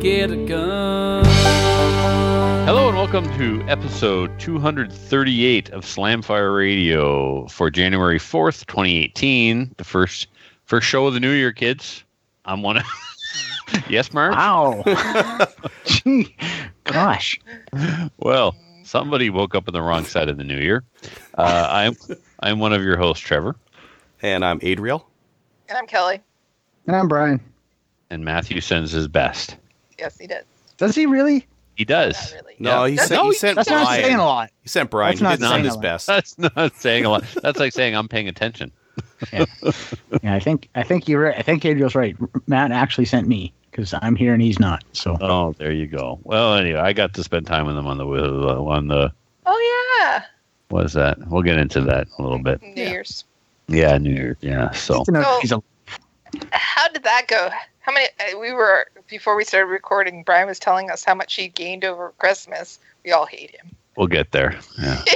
Get a gun. Hello and welcome to episode 238 of Slamfire Radio for January 4th, 2018. The first first show of the new year, kids. I'm one of Yes, Mark? Wow. Gee, gosh. Well, somebody woke up on the wrong side of the new year. Uh, I'm I'm one of your hosts, Trevor, And I'm Adriel. And I'm Kelly. And I'm Brian. and Matthew sends his best. Yes, he does. Does he really? He does. Really. No, he Does sent, he? he sent That's Brian. not saying a lot. He sent Brian. That's he not did not saying his best. That's not saying a lot. That's like saying I'm paying attention. Yeah, I think I think you're right. I think Adriel's right. Matt actually sent me because I'm here and he's not. So Oh, there you go. Well, anyway, I got to spend time with him on the uh, on the Oh yeah. what is that? We'll get into that a little bit. New Year's. Yeah, New Year. Yeah. So So- he's a- How did that go? How many? Uh, we were before we started recording. Brian was telling us how much he gained over Christmas. We all hate him. we'll get there. Yeah.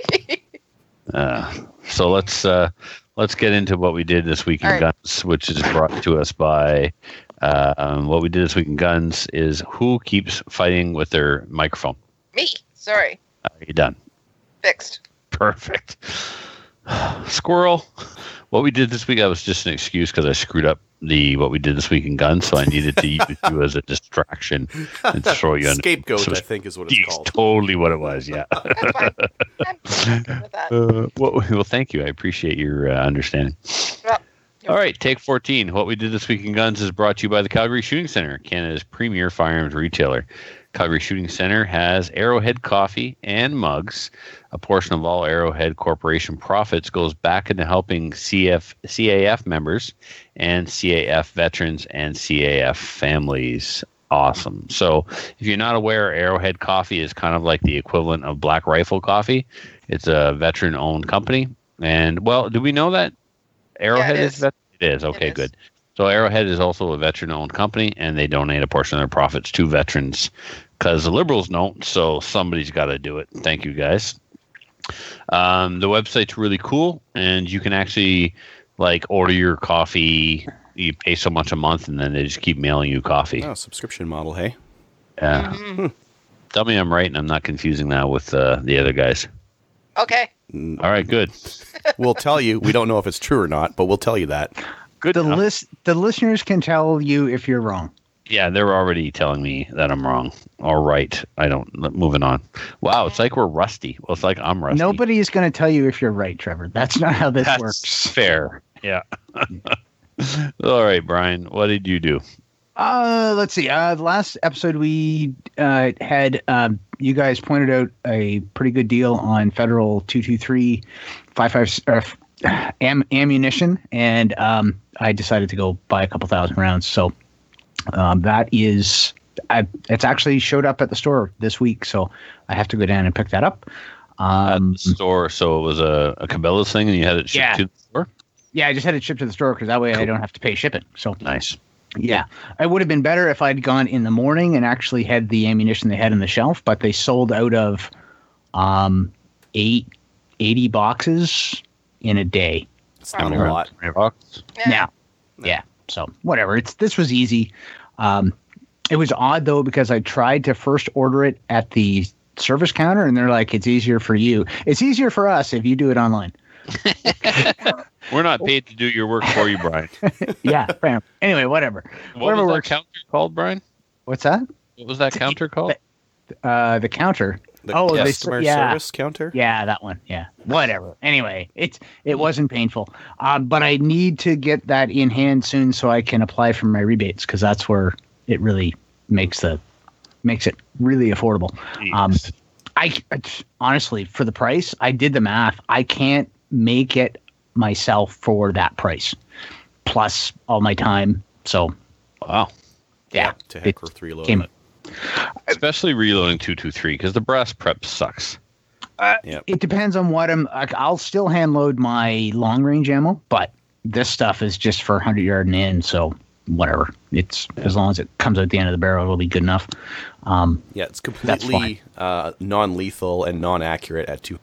Uh, so let's uh, let's get into what we did this week in right. guns, which is brought to us by uh, um, what we did this week in guns is who keeps fighting with their microphone. Me. Sorry. Are you done? Fixed. Perfect. Squirrel. What we did this week, that was just an excuse because I screwed up the what we did this week in guns, so I needed to use you as a distraction and throw you under. Scapegoat, So I think, is what it's Yes, called. totally what it was. Yeah. I'm with that. Uh, well, well, thank you. I appreciate your uh, understanding. Well, All right, take 14. What we did this week in guns is brought to you by the Calgary Shooting Center, Canada's premier firearms retailer. Calgary Shooting Center has Arrowhead coffee and mugs. A portion of all Arrowhead Corporation profits goes back into helping CF, CAF members and CAF veterans and CAF families. Awesome. So, if you're not aware, Arrowhead Coffee is kind of like the equivalent of Black Rifle Coffee. It's a veteran owned company. And, well, do we know that Arrowhead is. is. vet- It is. Okay, is. good. So Arrowhead is also a veteran-owned company, and they donate a portion of their profits to veterans because the liberals don't. So somebody's got to do it. Thank you, guys. Um, the website's really cool, and you can actually like order your coffee. You pay so much a month, and then they just keep mailing you coffee. Oh, subscription model, hey? Yeah. mhm. Tell me I'm right, and I'm not confusing that with uh, the other guys. Okay. All right, good. We'll tell you. We don't know if it's true or not, but we'll tell you that. Good. the enough. list the listeners can tell you if you're wrong. Yeah, they're already telling me that I'm wrong. All right, I don't. Moving on. Wow, it's like we're rusty. Well, it's like I'm rusty. Nobody is going to tell you if you're right, Trevor. That's not how this That's works. fair. Yeah. All right, Brian. What did you do? Uh, let's see. Uh, the last episode we uh, had, um, you guys pointed out a pretty good deal on Federal 223 55 uh, am, ammunition, and um, I decided to go buy a couple thousand rounds. So um, that is, I, it's actually showed up at the store this week, so I have to go down and pick that up. Um, At the store. So it was a, a Cabela's thing, and you had it shipped Yeah. to the store. yeah, I just had it shipped to the store because that way I don't have to pay shipping. So Nice. Yeah, it would have been better if I'd gone in the morning and actually had the ammunition they had on the shelf, but they sold out of um, eight, 80 boxes in a day. It's not a lot. Twenty bucks. Yeah. Now, yeah, so whatever. It's this was easy. Um, it was odd though because I tried to first order it at the service counter, and they're like, "It's easier for you. It's easier for us if you do it online." We're not paid to do your work for you, Brian. yeah. fair. Anyway, whatever. What Whatever was that works. counter called, Brian? What's that? What was that counter called? Uh, the counter. The Oh, they- customer yeah. service counter? Yeah, that one. Yeah, whatever. Anyway, it it wasn't painful, um, but I need to get that in hand soon so I can apply for my rebates because that's where it really makes the makes it really affordable. Um, I it's- honestly, for the price, I did the math. I can't make it myself for that price, plus all my time. So Wow. yeah, To it heck with reload. came- Especially reloading 223 because the brass prep sucks. Yeah. it depends on what I'm. like, I'll still hand load my long range ammo, but this stuff is just for 100 yard and in. So whatever. It's as long as it comes out the end of the barrel, it'll be good enough. Um, Yeah, it's completely uh, non-lethal and non-accurate at two.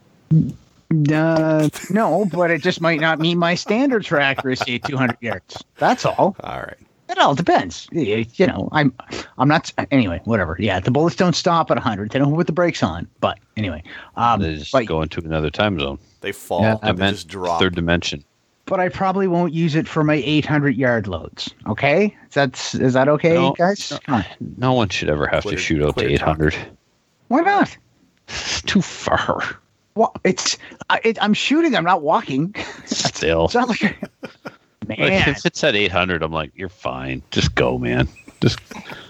uh, no, but it just might not meet my standards for accuracy at 200 yards. That's all. All right. It all depends. You know, I'm, I'm not. Anyway, whatever. Yeah, the bullets don't stop at 100. They don't put the brakes on. But anyway, um, They just but, go into another time zone. They fall. Yeah, they Dimen- just drop. Third dimension. but I probably won't use it for my 800 yard loads. Okay, that's is that okay, No, guys? Come on. No one should ever have Quit to it- shoot out to quit it 800. Why not? It's too far. Well, it's I, it, I'm shooting. I'm not walking. Still. It's not like Like, man. if it's at 800, I'm like, you're fine. Just go, man. Just,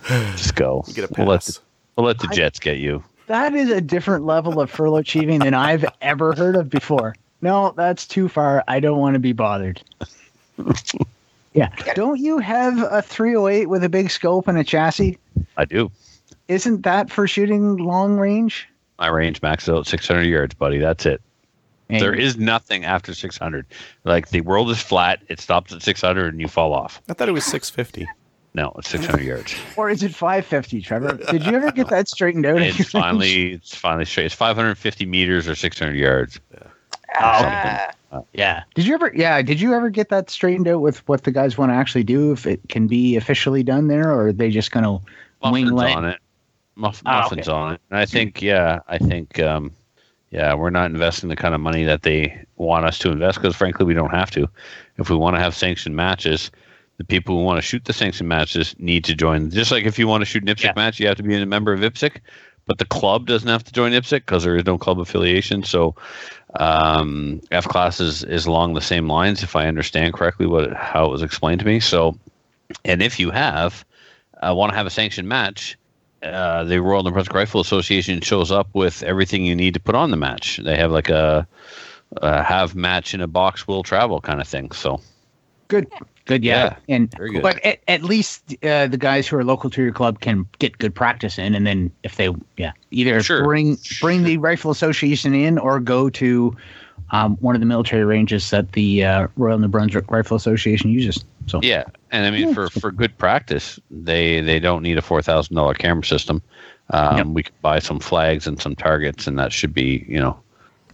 just go. You get a We'll let, pass. the, we'll let the I- Jets get you. That is a different level of furlough achieving than I've ever heard of before. No, that's too far. I don't want to be bothered. Yeah. Don't you have a 308 with a big scope and a chassis? I do. Isn't that for shooting long range? My range maxes out 600 yards, buddy. That's it. And- There is nothing after 600. Like the world is flat. It stops at 600 and you fall off. I thought it was 650. No, it's 600 yards. Or is it 550, Trevor? Did you ever get that straightened out? It's finally, it's finally straight. It's 550 meters or 600 yards. Ah, Yeah. Did you ever? Yeah. Did you ever get that straightened out with what the guys want to actually do? If it can be officially done there, or are they just going to wing Muffins let? on it. Muff, Ah, muffins okay. on it. And I think, yeah, I think, um, yeah, we're not investing the kind of money that they want us to invest because, frankly, we don't have to. If we want to have sanctioned matches, the people who want to shoot the sanctioned matches need to join. Just like if you want to shoot an IPSC Yeah. match, you have to be a member of IPSC, but the club doesn't have to join IPSC because there is no club affiliation. So um, F class is, is along the same lines, if I understand correctly what how it was explained to me. So, and if you have uh, want to have a sanctioned match, uh, the Royal New Brunswick Rifle Association shows up with everything you need to put on the match. They have like a, a have match in a box will travel kind of thing. So Good. Good. Yeah. and very good. but at, at least uh, the guys who are local to your club can get good practice in, and then if they yeah either Sure. bring bring the rifle association in or go to um, one of the military ranges that the uh, Royal New Brunswick Rifle Association uses. So yeah, and I mean for, for good practice, they they don't need a four thousand dollar camera system. Um, Yep. We could buy some flags and some targets, and that should be you know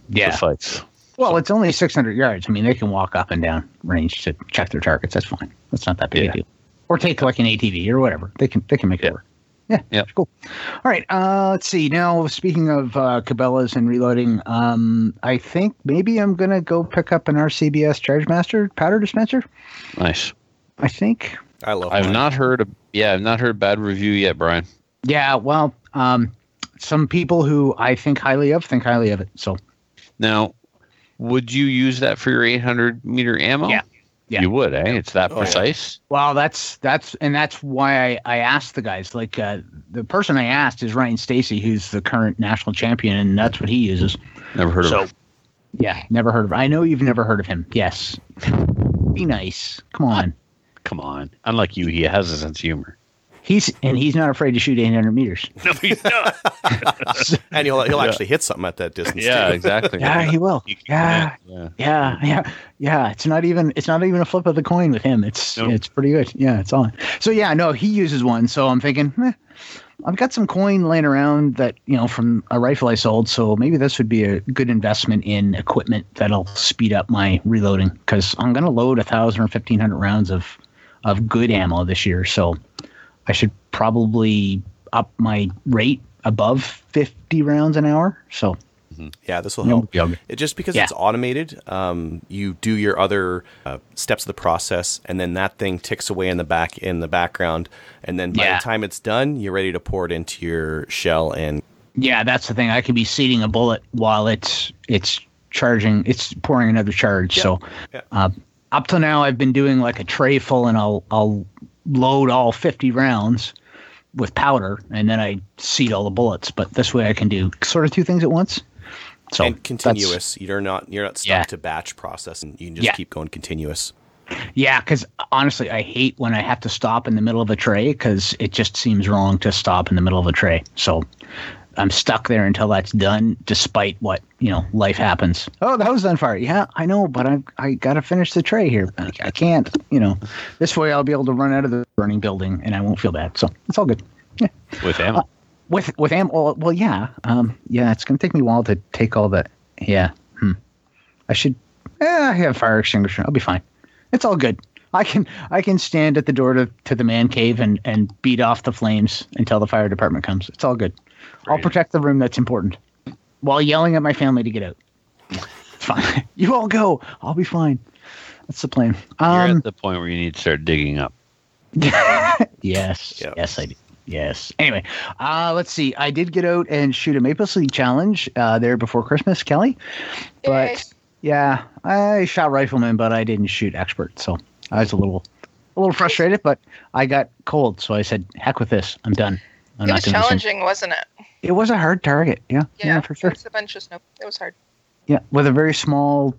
yeah. suffice. Well, it's only 600 yards. I mean, they can walk up and down range to check their targets. That's fine. That's not that big Yeah. a deal. Or take like an ATV or whatever. They can they can make Yeah. it work. Yeah, Yeah. cool. All right. Uh, let's see. Now, speaking of uh, Cabela's and reloading, um, I think maybe I'm gonna go pick up an RCBS Chargemaster powder dispenser. Nice. I think. I love. I've mine. not heard a yeah, I've not heard a bad review yet, Brian. Yeah. Well, um, some people who I think highly of think highly of it. So Now, would you use that for your 800 meter ammo? Yeah. Yeah. You would, eh? It's that Oh, yeah. precise. Well, that's that's and that's why I, I asked the guys. Like uh, the person I asked is Ryan Stacy, who's the current national champion, and that's what he uses. Never heard So, of it. yeah, never heard of. I know you've never heard of him. Yes, be nice. Come on. Come on. Unlike you, he has a sense of humor. He's and he's not afraid to shoot 800 meters. No, he's not. and he'll he'll Yeah. actually hit something at that distance. yeah, too. exactly. Yeah, he will. Yeah, yeah. yeah, yeah, yeah. It's not even it's not even a flip of the coin with him. It's Nope. it's pretty good. Yeah, it's on. So yeah, no, he uses one. So I'm thinking, eh, I've got some coin laying around that you know from a rifle I sold. So maybe this would be a good investment in equipment that'll speed up my reloading because I'm gonna load a thousand or fifteen hundred rounds of of good ammo this year. So I should probably up my rate above 50 rounds an hour. So Yeah, this will help. yeah. It just because Yeah. it's automated, um, you do your other uh, steps of the process, and then that thing ticks away in the back in the background, and then by Yeah. the time it's done, you're ready to pour it into your shell. And Yeah, that's the thing. I can be seating a bullet while it's it's charging. It's pouring another charge. So Yeah. uh, up till now, I've been doing like a tray full, and I'll I'll load all fifty rounds with powder, and then I seat all the bullets. But this way, I can do sort of two things at once. So and continuous. You're not you're not stuck Yeah. to batch process, and you can just Yeah. keep going continuous. Yeah, because honestly, I hate when I have to stop in the middle of a tray because it just seems wrong to stop in the middle of a tray. So I'm stuck there until that's done, despite what you know, life happens. Oh, the house is on fire. Yeah, I know, but I I gotta finish the tray here. I, I can't. You know, this way I'll be able to run out of the burning building and I won't feel bad. So it's all good. Yeah. with ammo. With with am well, well yeah um yeah it's gonna take me a while to take all the. yeah hmm. I should yeah I have fire extinguisher I'll be fine it's all good I can I can stand at the door to, to the man cave and and beat off the flames until the fire department comes it's all good I'll protect the room that's important while yelling at my family to get out it's fine you all go I'll be fine that's the plan You're um at the point where you need to start digging up. yes, Yep. yes, I do. Yes. Anyway, uh, let's see. I did get out and shoot a Maple Leaf challenge uh, there before Christmas, Kelly. But Yay. yeah, I shot rifleman, but I didn't shoot expert, so I was a little, a little frustrated. But I got cold, so I said, "Heck with this. I'm done." I'm it was doing this one." challenging, wasn't it? It was a hard target. Yeah, yeah, for sure. It's a bunch of snow. It was hard. Yeah, with a very small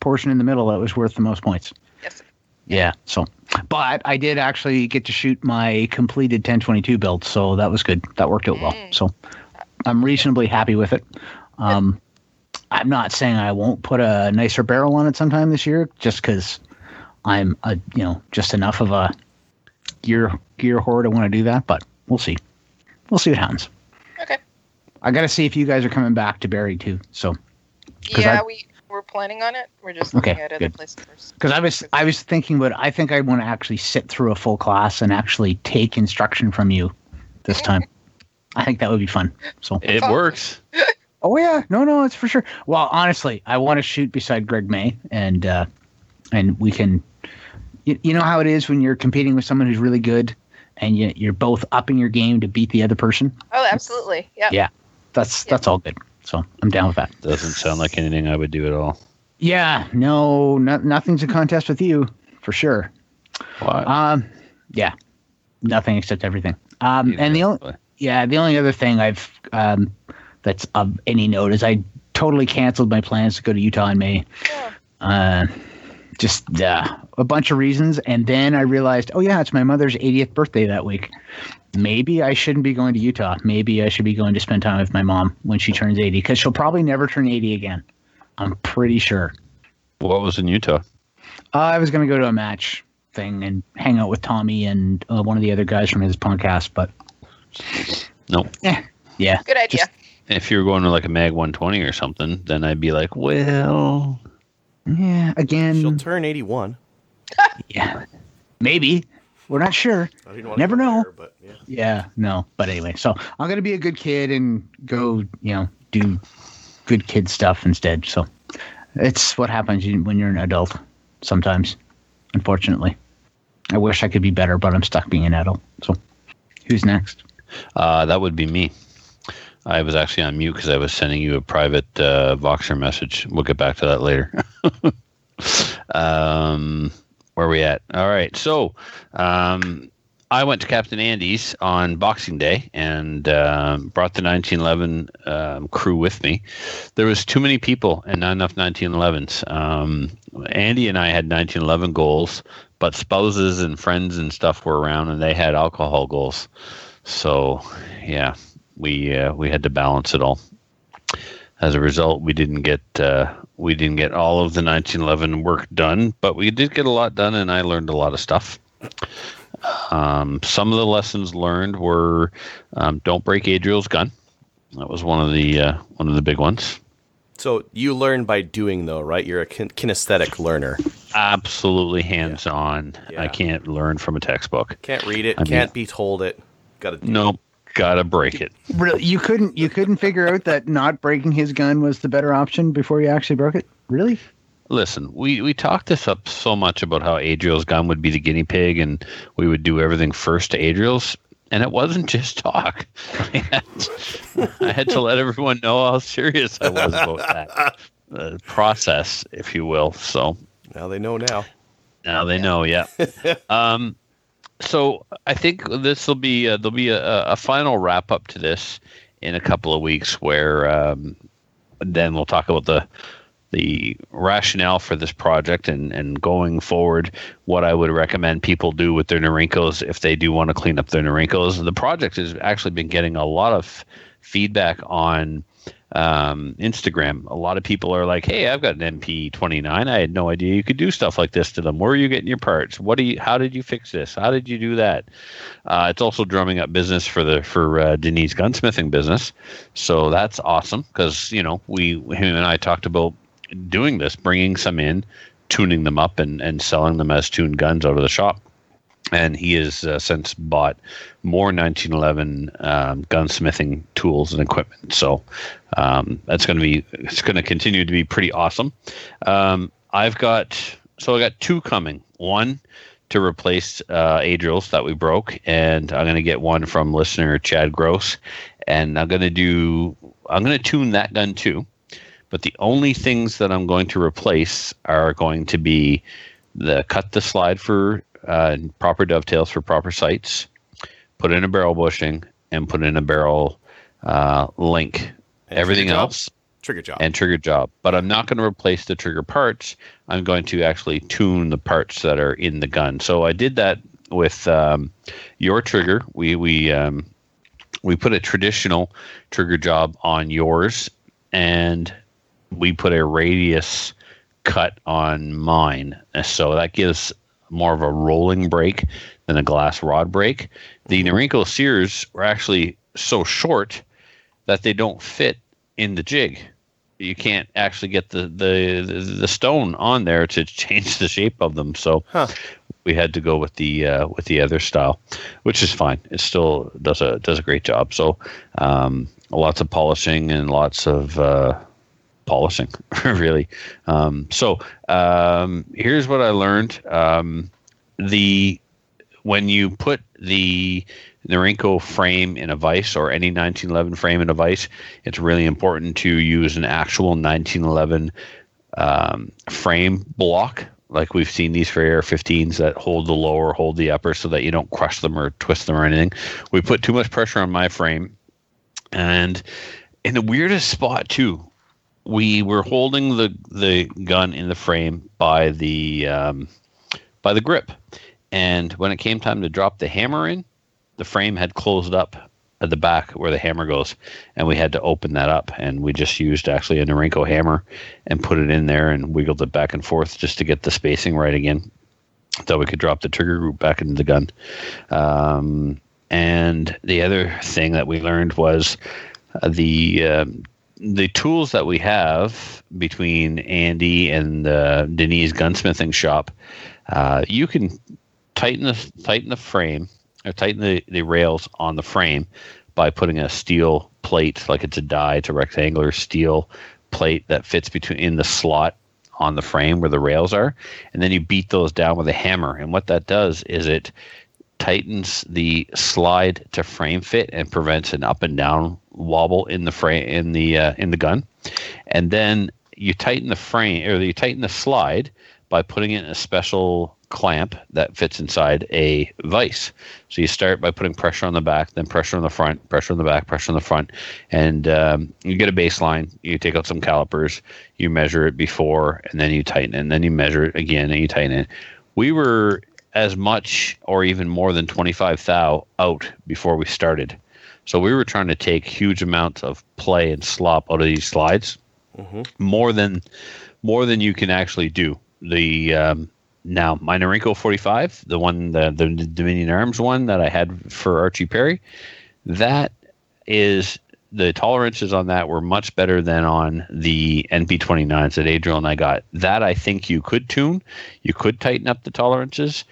portion in the middle that was worth the most points. Yes. Yeah. So, but I did actually get to shoot my completed 1022 build, so that was good. That worked out well. Mm. So, I'm reasonably happy with it. Um, I'm not saying I won't put a nicer barrel on it sometime this year, just because I'm a you know just enough of a gear gear hoard to want to do that. But we'll see. We'll see what happens. Okay. I got to see if you guys are coming back to Barry too. So Yeah, I- we we're planning on it. We're just Okay, looking at other good. places first. Because I was I was thinking, but I think I want to actually sit through a full class and actually take instruction from you this time. I think that would be fun. So. It works. Oh yeah, no, no, it's for sure. Well, honestly, I want to shoot beside Greg May, and uh, and we can. You, you know how it is when you're competing with someone who's really good, and you, you're both upping your game to beat the other person. Oh, absolutely. Yeah. Yeah. That's Yeah. that's all good. So I'm down with that. Doesn't sound like anything I would do at all. Yeah, no, no nothing's a contest with you for sure. Why? Um, yeah, nothing except everything. Um, and the only yeah, the only other thing I've um, that's of any note is I totally canceled my plans to go to Utah in May. Yeah. Uh, just uh, a bunch of reasons, and then I realized, oh yeah, it's my mother's 80th birthday that week. Maybe I shouldn't be going to Utah. Maybe I should be going to spend time with my mom when she turns 80, because she'll probably never turn 80 again. I'm pretty sure. what was in Utah? Uh, I was going to go to a match thing and hang out with Tommy and uh, one of the other guys from his podcast, but No. yeah, yeah, Good idea. Just- If you were going to like a Mag 120 or something, then I'd be like, well, yeah. Again, She'll turn 81. yeah, maybe. We're not sure. I didn't wanna Never go know. there, but yeah. No. But anyway, so I'm gonna be a good kid and go, you know, do good kid stuff instead. So it's what happens when you're an adult. Sometimes, unfortunately, I wish I could be better, but I'm stuck being an adult. So, who's next? uh, that would be me. I was actually on mute because I was sending you a private uh, Voxer message. We'll get back to that later. um, where are we at? All right. So um, I went to Captain Andy's on Boxing Day and um, brought the 1911 um, crew with me. There was too many people and not enough 1911s. Um, Andy and I had 1911 goals, but spouses and friends and stuff were around and they had alcohol goals. So, yeah, we uh, we had to balance it all. As a result, we didn't get uh, we didn't get all of the 1911 work done, but we did get a lot done, and I learned a lot of stuff. Um, some of the lessons learned were um, don't break Adriel's gun. That was one of the uh, one of the big ones. So you learn by doing, though, right? You're a kin- kinesthetic learner. Absolutely hands on. Yeah. I can't learn from a textbook. Can't read it. I can't be told it. Got to. Nope, gotta break it. Really, you couldn't you couldn't figure out that not breaking his gun was the better option before you actually broke it. Really? Listen, we, we talked this up so much about how Adriel's gun would be the guinea pig and we would do everything first to Adriel's. And it wasn't just talk. I had, I had to let everyone know how serious I was about that uh, process, if you will. So Now they know now. now they know, yeah. um, so I think this will be uh, there'll be a, a final wrap up to this in a couple of weeks, where um, then we'll talk about the the rationale for this project and, and going forward, what I would recommend people do with their Norinkos if they do want to clean up their Norinkos. The project has actually been getting a lot of feedback on um, Instagram. A lot of people are like, "Hey, I've got an NP29. I had no idea you could do stuff like this to them. Where are you getting your parts? What do you? How did you fix this? How did you do that?" Uh, it's also drumming up business for the for uh, Denise gunsmithing business, so that's awesome because you know we him and I talked about doing this, bringing some in, tuning them up, and and selling them as tuned guns out of the shop and he has uh, since bought more 1911 um, gunsmithing tools and equipment. So um, that's going to be it's going to continue to be pretty awesome. Um, I've got so I got two coming. One to replace uh, Adriel's that we broke, and I'm going to get one from listener Chad Gross, and I'm going to do I'm going to tune that gun too. But the only things that I'm going to replace are going to be the cut the slide for uh, proper dovetails for proper sights, put in a barrel bushing, and put in a barrel uh, link. And Everything trigger job? else Trigger job. and trigger job. But I'm not going to replace the trigger parts. I'm going to actually tune the parts that are in the gun. So I did that with um, your trigger. We we um, we put a traditional trigger job on yours, and we put a radius cut on mine. So that gives more of a rolling break than a glass rod break. The Norinco Sears were actually so short that they don't fit in the jig. You can't actually get the, the, the, the stone on there to change the shape of them. So Huh. we had to go with the uh, with the other style, which is fine. It still does a does a great job. So um, lots of polishing and lots of uh, polishing, really. Um, so um, here's what I learned: um, the when you put the Norinco frame in a vise or any 1911 frame in a vise, it's really important to use an actual 1911 um, frame block. Like we've seen these for AR-15s that hold the lower, hold the upper, so that you don't crush them or twist them or anything. We put too much pressure on my frame, and in the weirdest spot too, we were holding the the gun in the frame by the um, by the grip, and when it came time to drop the hammer in, the frame had closed up at the back where the hammer goes, and we had to open that up. And we just used actually a Norinco hammer and put it in there and wiggled it back and forth just to get the spacing right again, so we could drop the trigger group back into the gun. Um, and the other thing that we learned was uh, the um, the tools that we have between Andy and uh, Denise gunsmithing shop. Uh, you can tighten the tighten the frame or tighten the, the rails on the frame by putting a steel plate like it's a die it's a rectangular steel plate that fits between in the slot on the frame where the rails are and then you beat those down with a hammer and what that does is it tightens the slide to frame fit and prevents an up and down wobble in the frame in the uh, in the gun and then you tighten the frame or you tighten the slide by putting it in a special clamp that fits inside a vise. So you start by putting pressure on the back, then pressure on the front, pressure on the back, pressure on the front, and um, you get a baseline. You take out some calipers, you measure it before, and then you tighten it, and then you measure it again, and you tighten it. We were as much or even more than 25 thou out before we started. So we were trying to take huge amounts of play and slop out of these slides, more than more than you can actually do. The um, now my Norinco 45, the one the, the Dominion Arms one that I had for Archie Perry, that is the tolerances on that were much better than on the NP29s that Adriel and I got. That I think you could tune, you could tighten up the tolerances,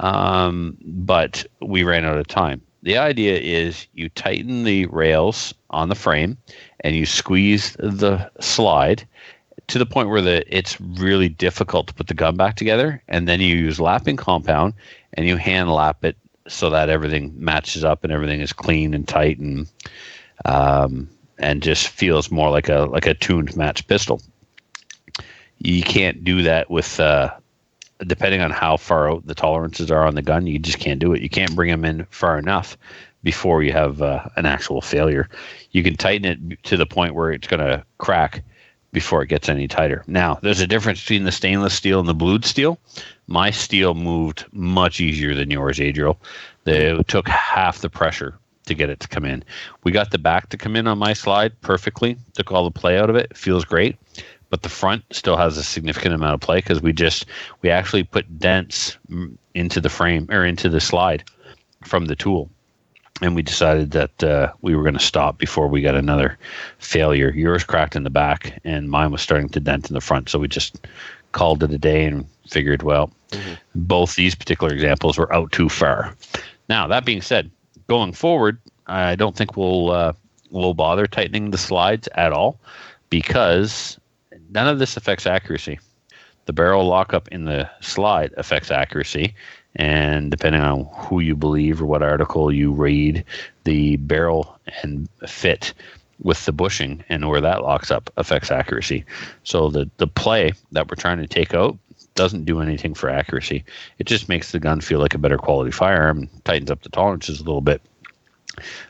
um, but we ran out of time. The idea is you tighten the rails on the frame and you squeeze the slide to the point where the it's really difficult to put the gun back together. And then you use lapping compound and you hand lap it so that everything matches up and everything is clean and tight and um, and just feels more like a like a tuned match pistol. You can't do that with uh, depending on how far out the tolerances are on the gun you just can't do it you can't bring them in far enough before you have uh, an actual failure. You can tighten it to the point where it's going to crack before it gets any tighter. Now, there's a difference between the stainless steel and the blued steel. My steel moved much easier than yours, Adriel. It took half the pressure to get it to come in. We got the back to come in on my slide perfectly. Took all the play out of it. it feels great. But the front still has a significant amount of play because we just we actually put dents into the frame or into the slide from the tool and we decided that uh, we were going to stop before we got another failure. Yours cracked in the back, and mine was starting to dent in the front. So we just called it a day and figured, well, mm-hmm. both these particular examples were out too far. Now that being said, going forward, I don't think we'll uh, we'll bother tightening the slides at all because none of this affects accuracy. The barrel lockup in the slide affects accuracy, and depending on who you believe or what article you read, the barrel and fit with the bushing and where that locks up affects accuracy. So the the play that we're trying to take out doesn't do anything for accuracy. It just makes the gun feel like a better quality firearm, tightens up the tolerances a little bit.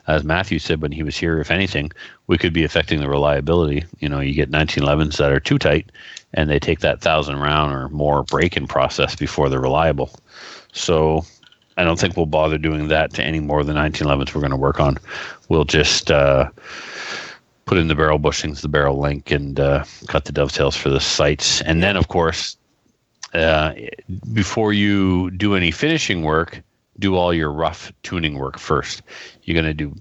As Matthew said when he was here, if anything, we could be affecting the reliability. You know, you get 1911s that are too tight, and they take that thousand round or more break-in process before they're reliable. So I don't think we'll bother doing that to any more of the 1911s we're going to work on. We'll just uh, put in the barrel bushings, the barrel link, and uh, cut the dovetails for the sights. And then, of course, uh, before you do any finishing work, do all your rough tuning work first. You're going to do,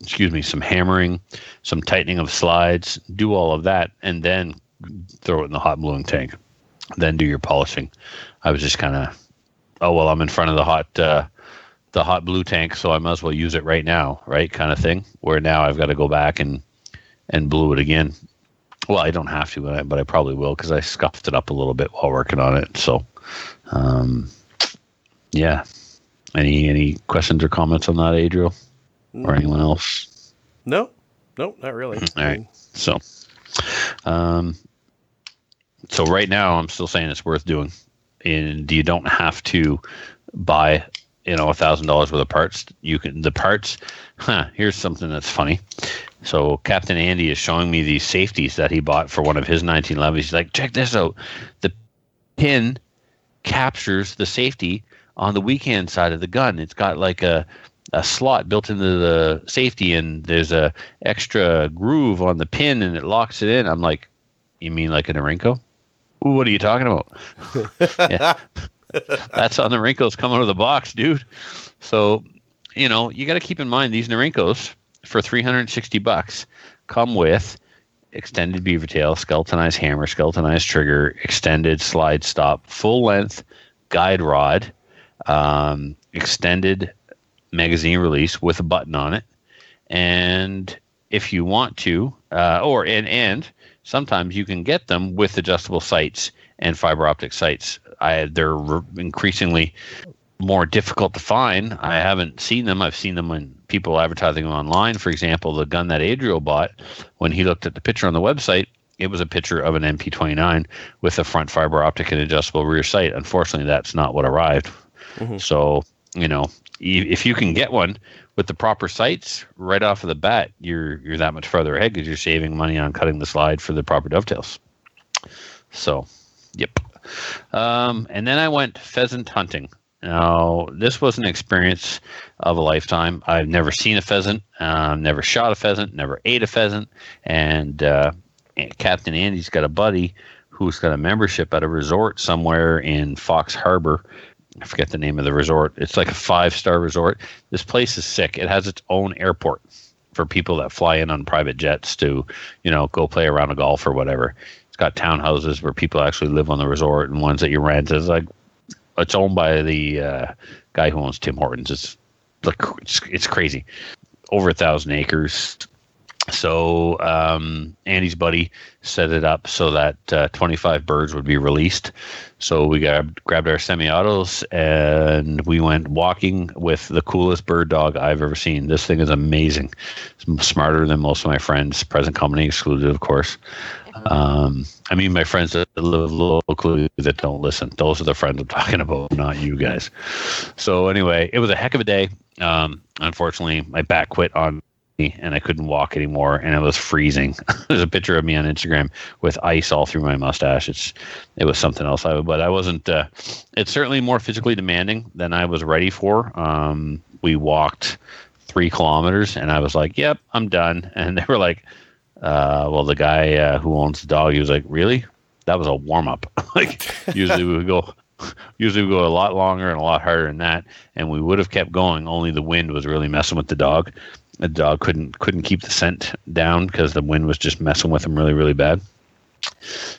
excuse me, some hammering, some tightening of slides, do all of that, and then throw it in the hot bluing tank. Then do your polishing. I was just kind of oh well, I'm in front of the hot uh, the hot blue tank, so I might as well use it right now, right? Kind of thing. Where now I've got to go back and and blue it again. Well, I don't have to, but I, but I probably will because I scuffed it up a little bit while working on it. So, um, yeah. Any any questions or comments on that, Adriel, or anyone else? No, no, not really. All right. So, um, so right now I'm still saying it's worth doing. And you don't have to buy you know a thousand dollars worth of parts. You can the parts huh here's something that's funny. So captain andy is showing me these safeties that he bought for one of his 1911s he's like check this out. The pin captures the safety on the weak hand side of the gun it's got like a a slot built into the safety and there's a extra groove on the pin and it locks it in i'm like you mean like a Norinco? what are you talking about? That's on the Norincos coming out of the box, dude. So, you know, you got to keep in mind these Norincos for 360 bucks come with extended beaver tail, skeletonized hammer, skeletonized trigger, extended slide stop, full length guide rod, um, extended magazine release with a button on it. And if you want to, uh, or and and sometimes you can get them with adjustable sights and fiber optic sights. I, they're increasingly more difficult to find. I haven't seen them. I've seen them when people advertising them online. For example, the gun that Adriel bought, when he looked at the picture on the website, it was a picture of an NP29 with a front fiber optic and adjustable rear sight. Unfortunately, that's not what arrived. Mm-hmm. So, you know, if you can get one with the proper sights right off of the bat, you're you're that much further ahead because you're saving money on cutting the slide for the proper dovetails. So, yep. Um, and then I went pheasant hunting. Now, this was an experience of a lifetime. I've never seen a pheasant, uh, never shot a pheasant, never ate a pheasant, and uh, Captain Andy's got a buddy who's got a membership at a resort somewhere in Fox Harbor I forget the name of the resort. It's like a five star resort. This place is sick. It has its own airport for people that fly in on private jets to, you know, go play around a golf or whatever. It's got townhouses where people actually live on the resort and ones that you rent. It's like it's owned by the uh, guy who owns Tim Hortons. It's like it's, it's crazy. Over a thousand acres. so um, Andy's buddy set it up so that uh, 25 birds would be released. So we got, grabbed our semi-autos and we went walking with the coolest bird dog I've ever seen. This thing is amazing. It's smarter than most of my friends. Present company excluded, of course. Um, I mean, my friends that live locally that don't listen. Those are the friends I'm talking about, not you guys. So anyway, it was a heck of a day. Um, unfortunately, my back quit on and I couldn't walk anymore, and it was freezing. There's a picture of me on Instagram with ice all through my mustache. It's it was something else. I but I wasn't. Uh, it's certainly more physically demanding than I was ready for. Um, we walked three kilometers, and I was like, "Yep, I'm done." And they were like uh, well, the guy uh, who owns the dog, he was like, "Really? That was a warm up. like usually we would go, usually we go a lot longer and a lot harder than that, and we would have kept going. Only the wind was really messing with the dog. The dog couldn't couldn't keep the scent down because the wind was just messing with him really really bad.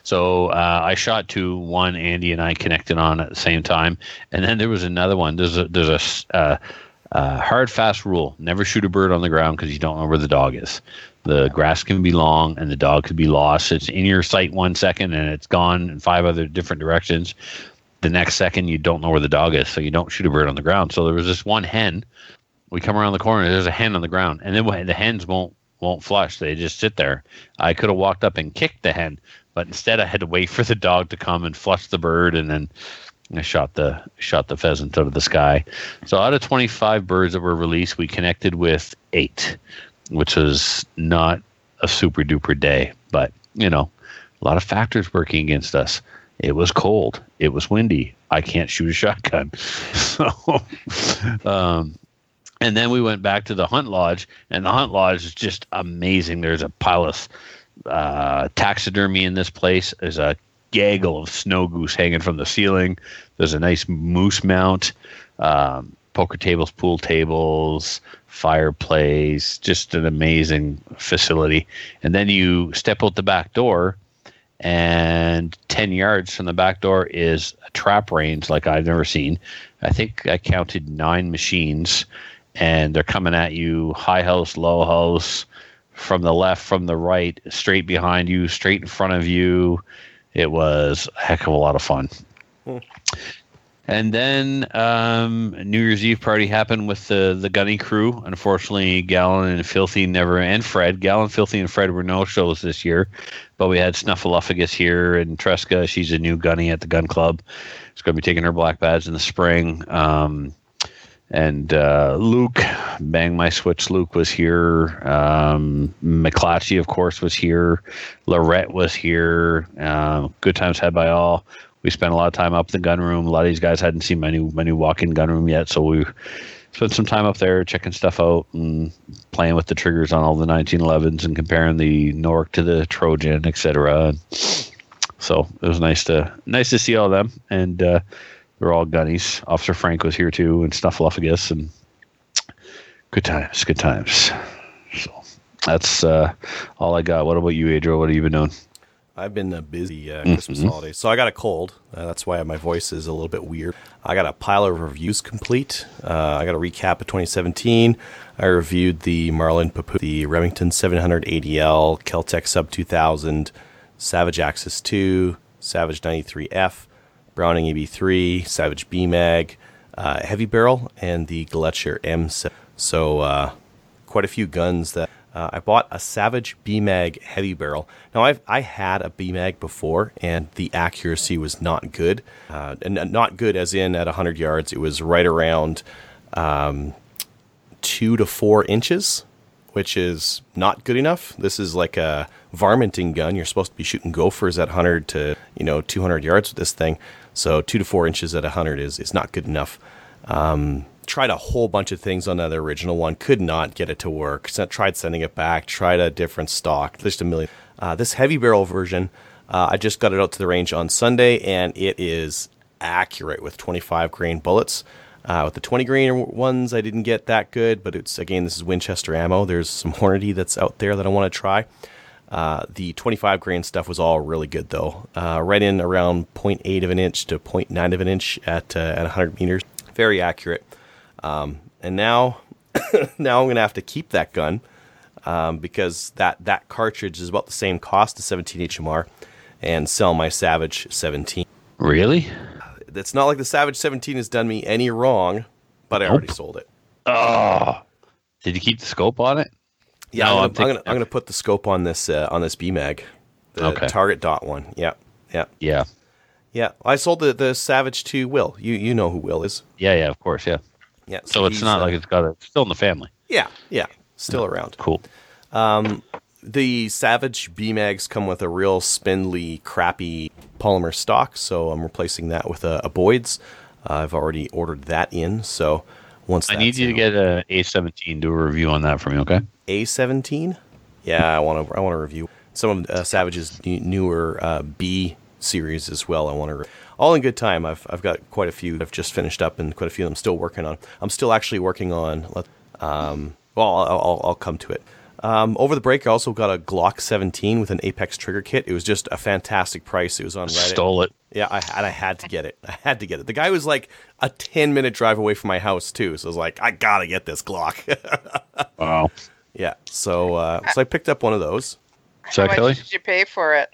So uh, I shot two. One Andy and I connected on at the same time, and then there was another one. There's a there's a uh, uh, hard fast rule: never shoot a bird on the ground because you don't know where the dog is. The grass can be long and the dog could be lost. It's in your sight one second and it's gone in five other different directions. The next second, you don't know where the dog is, so you don't shoot a bird on the ground. So there was this one hen. We come around the corner, there's a hen on the ground, and then the hens won't won't flush. They just sit there. I could have walked up and kicked the hen, but instead I had to wait for the dog to come and flush the bird, and then I shot the shot the pheasant out of the sky. So out of 25 birds that were released, we connected with eight which was not a super duper day. But, you know, a lot of factors working against us. It was cold. It was windy. I can't shoot a shotgun. So, um, and then we went back to the hunt lodge, and the hunt lodge is just amazing. There's a pile of uh, taxidermy in this place. There's a gaggle of snow goose hanging from the ceiling. There's a nice moose mount, um, poker tables, pool tables, fireplace, just an amazing facility. And then you step out the back door, and 10 yards from the back door is a trap range like I've never seen. I think I counted nine machines, and they're coming at you high house, low house, from the left, from the right, straight behind you, straight in front of you. It was a heck of a lot of fun. Hmm. And then um, New Year's Eve party happened with the the Gunny crew. Unfortunately, Gallon and Filthy never and Fred. Gallon, Filthy, and Fred were no shows this year, but we had Snuffleupagus here and Tresca. She's a new gunny at the gun club. She's going to be taking her black badge in the spring. Um, and uh, Luke, Bang My Switch, Luke was here. Um, McClatchy, of course, was here. Lorette was here. Uh, good times had by all we spent a lot of time up in the gun room. A lot of these guys hadn't seen my new my new walk-in gun room yet, so we spent some time up there checking stuff out and playing with the triggers on all the 1911s and comparing the Nork to the Trojan, etc. So it was nice to nice to see all them, and uh, they're all gunnies. Officer Frank was here too, and Snuffleupagus, and good times, good times. So that's uh, all I got. What about you, Adriel? What have you been doing? I've been a busy uh, Christmas mm-hmm. holiday, so I got a cold. Uh, that's why my voice is a little bit weird. I got a pile of reviews complete. Uh, I got a recap of 2017. I reviewed the Marlin Papoose, the Remington 700 ADL, Keltec Sub 2000, Savage Axis 2, Savage 93F, Browning AB3, Savage BMAG, uh, Heavy Barrel, and the Gillette M7. So uh, quite a few guns that uh, I bought a Savage BMAG heavy barrel. Now I've I had a BMAG before, and the accuracy was not good, uh, and not good as in at 100 yards. It was right around um, two to four inches, which is not good enough. This is like a varminting gun. You're supposed to be shooting gophers at 100 to you know 200 yards with this thing. So two to four inches at 100 is is not good enough. Um, tried a whole bunch of things on that original one, could not get it to work. So tried sending it back, tried a different stock, just a million. Uh, this heavy barrel version, uh, I just got it out to the range on Sunday, and it is accurate with 25 grain bullets. Uh, with the 20 grain ones, I didn't get that good, but it's again, this is Winchester ammo. There's some Hornady that's out there that I want to try. Uh, the 25 grain stuff was all really good though, uh, right in around 0.8 of an inch to 0.9 of an inch at uh, at 100 meters. Very accurate. Um, and now, now I'm going to have to keep that gun um, because that that cartridge is about the same cost as 17 HMR, and sell my Savage 17. Really? It's not like the Savage 17 has done me any wrong, but I already sold it. Oh. Did you keep the scope on it? Yeah, No, I'm, I'm gonna, I'm, thinking- gonna, I'm gonna put the scope on this uh, on this BMag, the Okay. Target Dot one. Yeah, yeah, Yeah. yeah. I sold the the Savage to Will. You you know who Will is? Yeah, yeah, of course, yeah. Yeah. So it's not uh, like it's got a it's still in the family. yeah, yeah, still around. Cool. Um, The Savage BMags come with a real spindly, crappy polymer stock, so I'm replacing that with a, a Boyd's. Uh, I've already ordered that in, so once I need you to get a A17. Do a review on that for me, okay? A17. Yeah, I want to. I want to review some of uh, Savage's new, newer uh, B series as well. I want to. Re- all in good time. I've I've got quite a few. I've just finished up, and quite a few I'm still working on. I'm still actually working on. let- Um, well, I'll, I'll, I'll come to it. Um, over the break, I also got a Glock 17 with an Apex trigger kit. It was just a fantastic price. It was on Reddit. Stole it. Yeah, I and I had to get it. I had to get it. The guy was like a 10 minute drive away from my house too, so I was like, I gotta get this Glock. Wow. Yeah, so uh, so I picked up one of those. So How much Kelly? did you pay for it?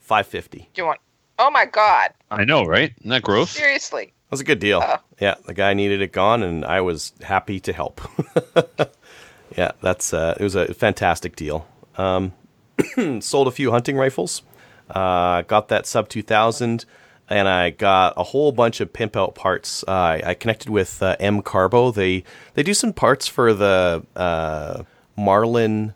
550. Do you want? Oh my god! I know, right? Isn't that gross? Seriously. That was a good deal. Oh. Yeah, the guy needed it gone, and I was happy to help. yeah, that's uh, it was a fantastic deal. Um, sold a few hunting rifles. Uh, got that sub two thousand, and I got a whole bunch of pimp out parts. Uh, I, I connected with uh, Mcarbo. They they do some parts for the uh, Marlin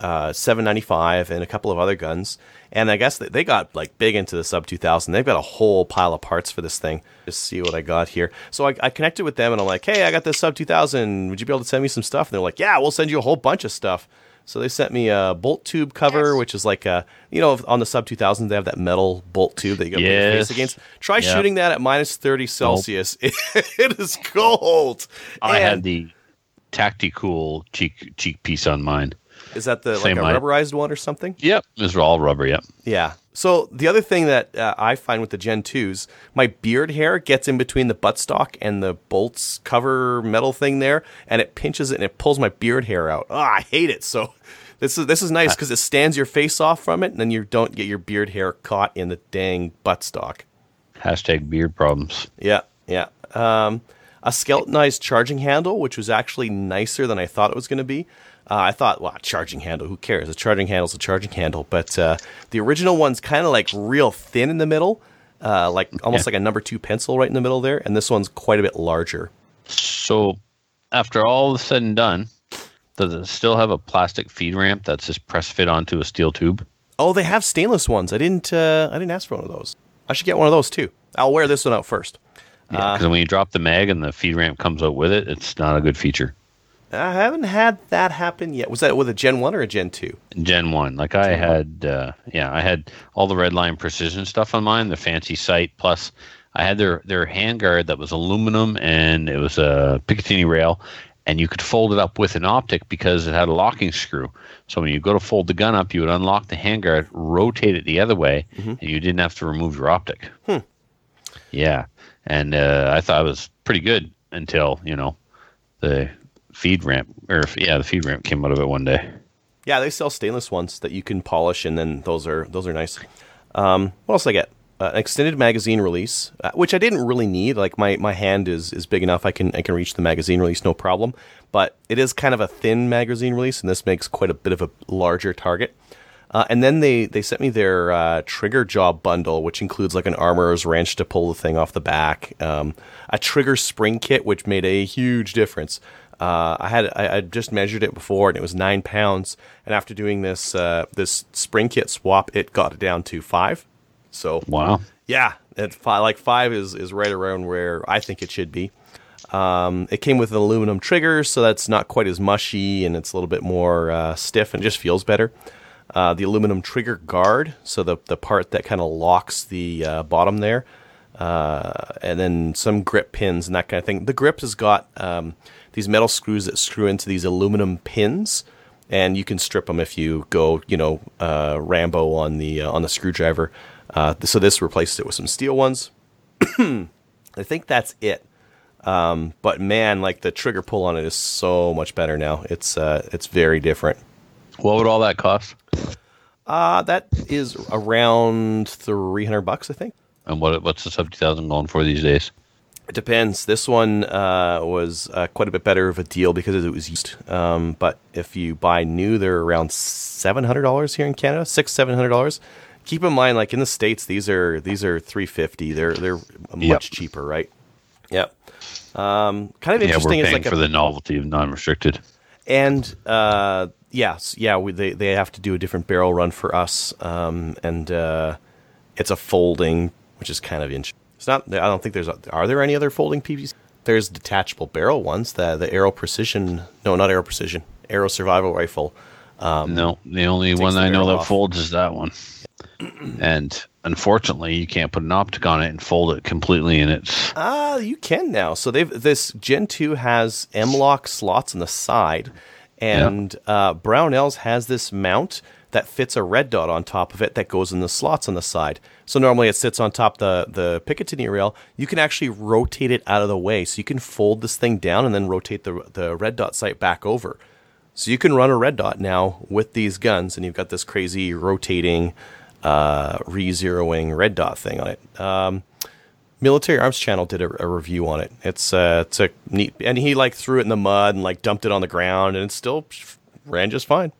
uh, 795 and a couple of other guns. And I guess they- they got like big into the sub 2000. They've got a whole pile of parts for this thing. Just see what I got here. So I, I connected with them and I'm like, hey, I got this sub 2000. Would you be able to send me some stuff? And they're like, yeah, we'll send you a whole bunch of stuff. So they sent me a bolt tube cover, Yes. which is like a, you know, on the sub 2000, they have that metal bolt tube that you put your face against. Try Yeah. shooting that at minus 30 Celsius. it is cold. I And- had the Tacticool cheek cheek piece on mine. Is that the like Same a rubberized one or something? Yep. These are all rubber, yep. Yeah. So the other thing that uh, I find with the Gen 2s, my beard hair gets in between the buttstock and the bolts cover metal thing there, and it pinches it and it pulls my beard hair out. Ah, I hate it. So this is this is nice because it stands your face off from it, and then you don't get your beard hair caught in the dang buttstock. Hashtag beard problems. Yeah, yeah. Um, a skeletonized charging handle, which was actually nicer than I thought it was going to be. Uh, I thought, well, charging handle, who cares? A charging handle's a charging handle. But uh, the original one's kind of like real thin in the middle, uh, like almost Yeah. like a number two pencil right in the middle there. And this one's quite a bit larger. So after all is said and done, does it still have a plastic feed ramp that's just press fit onto a steel tube? Oh, they have stainless ones. I didn't. Uh, I didn't ask for one of those. I should get one of those too. I'll wear this one out first. Yeah, because when you drop the mag and the feed ramp comes out with it, it's not a good feature. I haven't had that happen yet. Was that with a Gen one or a Gen two? Gen one, like I had, uh, yeah, I had all the Redline precision stuff on mine, the fancy sight. Plus, I had their their handguard that was aluminum and it was a Picatinny rail, and you could fold it up with an optic because it had a locking screw. So when you go to fold the gun up, you would unlock the handguard, rotate it the other way, and you didn't have to remove your optic. Hmm. Yeah, and uh, I thought it was pretty good until you know the feed ramp, or yeah, the feed ramp came out of it one day. Yeah, they sell stainless ones that you can polish, and then those are those are nice. Um, what else I get? Uh, an extended magazine release, uh, which I didn't really need. Like my, my hand is, is big enough; I can I can reach the magazine release no problem. But it is kind of a thin magazine release, and this makes quite a bit of a larger target. Uh, and then they, they sent me their uh, trigger jaw bundle, which includes like an armorer's wrench to pull the thing off the back, um, a trigger spring kit, which made a huge difference. Uh, I had I, I just measured it before, and it was nine pounds. And after doing this uh, this spring kit swap, it got it down to five. So Wow. yeah, five, like five is is right around where I think it should be. Um, it came with an aluminum trigger, so that's not quite as mushy, and it's a little bit more uh, stiff and just feels better. Uh, the aluminum trigger guard, so the the part that kind of locks the uh, bottom there, uh, and then some grip pins and that kind of thing. The grip has got um, these metal screws that screw into these aluminum pins, and you can strip them if you go, you know, uh, Rambo on the uh, on the screwdriver. Uh, so this replaces it with some steel ones. I think that's it. Um, but man, like the trigger pull on it is so much better now. It's it's very different. What would all that cost? Uh, that is around 300 bucks, I think. And what what's the sub 2000 going for these days? It depends. This one uh, was uh, quite a bit better of a deal because it was used. Um, but if you buy new, they're around seven hundred dollars here in Canada, six seven hundred dollars. Keep in mind, like in the states, these are these are three fifty. They're they're much Yep. cheaper, right? Yep. Um, kind of interesting. Yeah, we're paying like for a, the novelty of non-restricted. and uh, yes, yeah, we, they they have to do a different barrel run for us, um, and uh, it's a folding, which is kind of interesting. It's not. I don't think there's. A, are there any other folding PVC? There's detachable barrel ones. The the Aero Precision. No, not Arrow Precision. Arrow Survival Rifle. Um, No, the only one I know that off. folds is that one. and unfortunately, you can't put an optic on it and fold it completely, and it's Ah, you can now. So they've this Gen two has M-LOK slots on the side, and uh, Brownells has this mount that fits a red dot on top of it that goes in the slots on the side. So normally it sits on top the the Picatinny rail. You can actually rotate it out of the way, so you can fold this thing down and then rotate the the red dot sight back over. So you can run a red dot now with these guns, and you've got this crazy rotating, uh, re-zeroing red dot thing on it. Um, Military Arms Channel did a, a review on it. It's uh, it's a neat, and he like threw it in the mud and like dumped it on the ground, and it still ran just fine.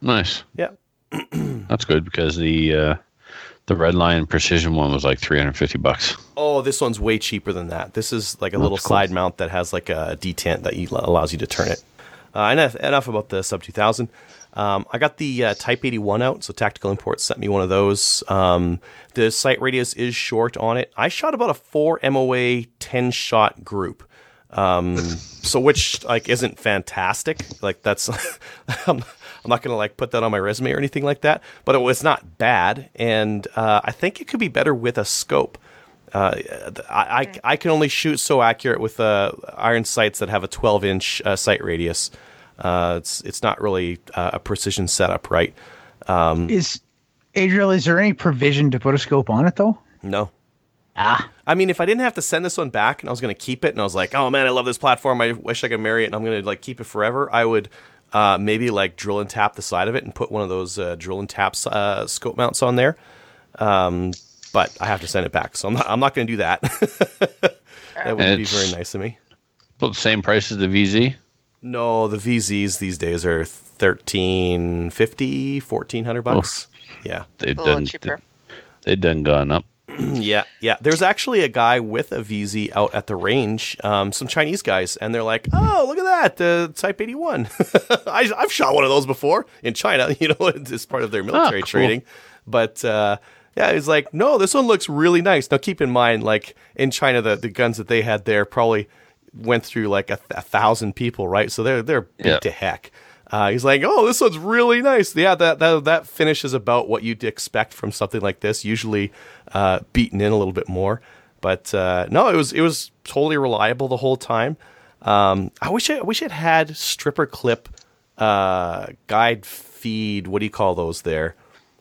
nice. Yeah, That's good because the uh, the red line precision one was like 350 bucks. Oh, this one's way cheaper than that. This is like a little cool. side mount that has like a detent that you, allows you to turn it. Uh, enough, enough about the Sub 2000. Um, I got the uh, Type 81 out, so Tactical Imports sent me one of those. Um, the sight radius is short on it. I shot about a 4 MOA 10 shot group. Um, so which like isn't fantastic. Like that's I'm, I'm not gonna like put that on my resume or anything like that. But it was not bad, and uh, I think it could be better with a scope. Uh, I, I I can only shoot so accurate with uh, iron sights that have a 12 inch uh, sight radius. Uh, it's it's not really uh, a precision setup, right? Is Adriel, is there any provision to put a scope on it though? No. Ah, I mean, if I didn't have to send this one back and I was going to keep it, and I was like, oh man, I love this platform. I wish I could marry it, and I'm going to like keep it forever. I would uh, maybe like drill and tap the side of it and put one of those uh, drill and tap uh, scope mounts on there. Um, but I have to send it back, so I'm not. I'm not going to do that. that wouldn't be very nice of me. About the same price as the VZ. No, the VZs these days are 1350 1400 bucks. Yeah. They've A done cheaper. they've done gone up. Yeah, yeah. There's actually a guy with a VZ out at the range, um, some Chinese guys, and they're like, "Oh, look at that, the Type 81." I, I've shot one of those before in China. You know, it's part of their military cool. training. But uh, yeah, he's like, "No, this one looks really nice." Now, keep in mind, like in China, the, the guns that they had there probably went through like a, a thousand people, right? So they're they're big Yeah. to heck. Uh, he's like, "Oh, this one's really nice." Yeah, that that that finish is about what you'd expect from something like this. Usually, uh, beaten in a little bit more, but uh, no, it was it was totally reliable the whole time. Um, I wish I, I wish it had stripper clip uh, guide feed. What do you call those there?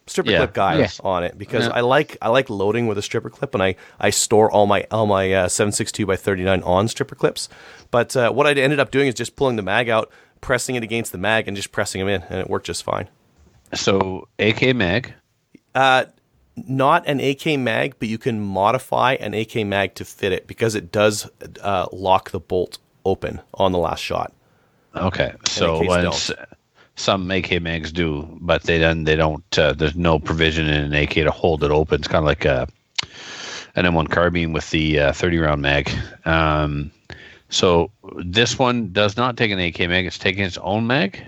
Stripper Yeah. clip guides on it because Yeah. I like I like loading with a stripper clip, and I I store all my all my uh, seven six two by thirty nine on stripper clips. But uh, what I ended up doing is just pulling the mag out, pressing it against the mag, and just pressing them in, and it worked just fine. So AK mag. Uh, not an AK mag, but you can modify an AK mag to fit it because it does uh, lock the bolt open on the last shot. Okay, so case when don't. Some AK mags do, but they then they don't. Uh, there's no provision in an AK to hold it open. It's kind of like a an M1 carbine with the uh, 30 round mag. Um, so this one does not take an AK mag. It's taking its own mag.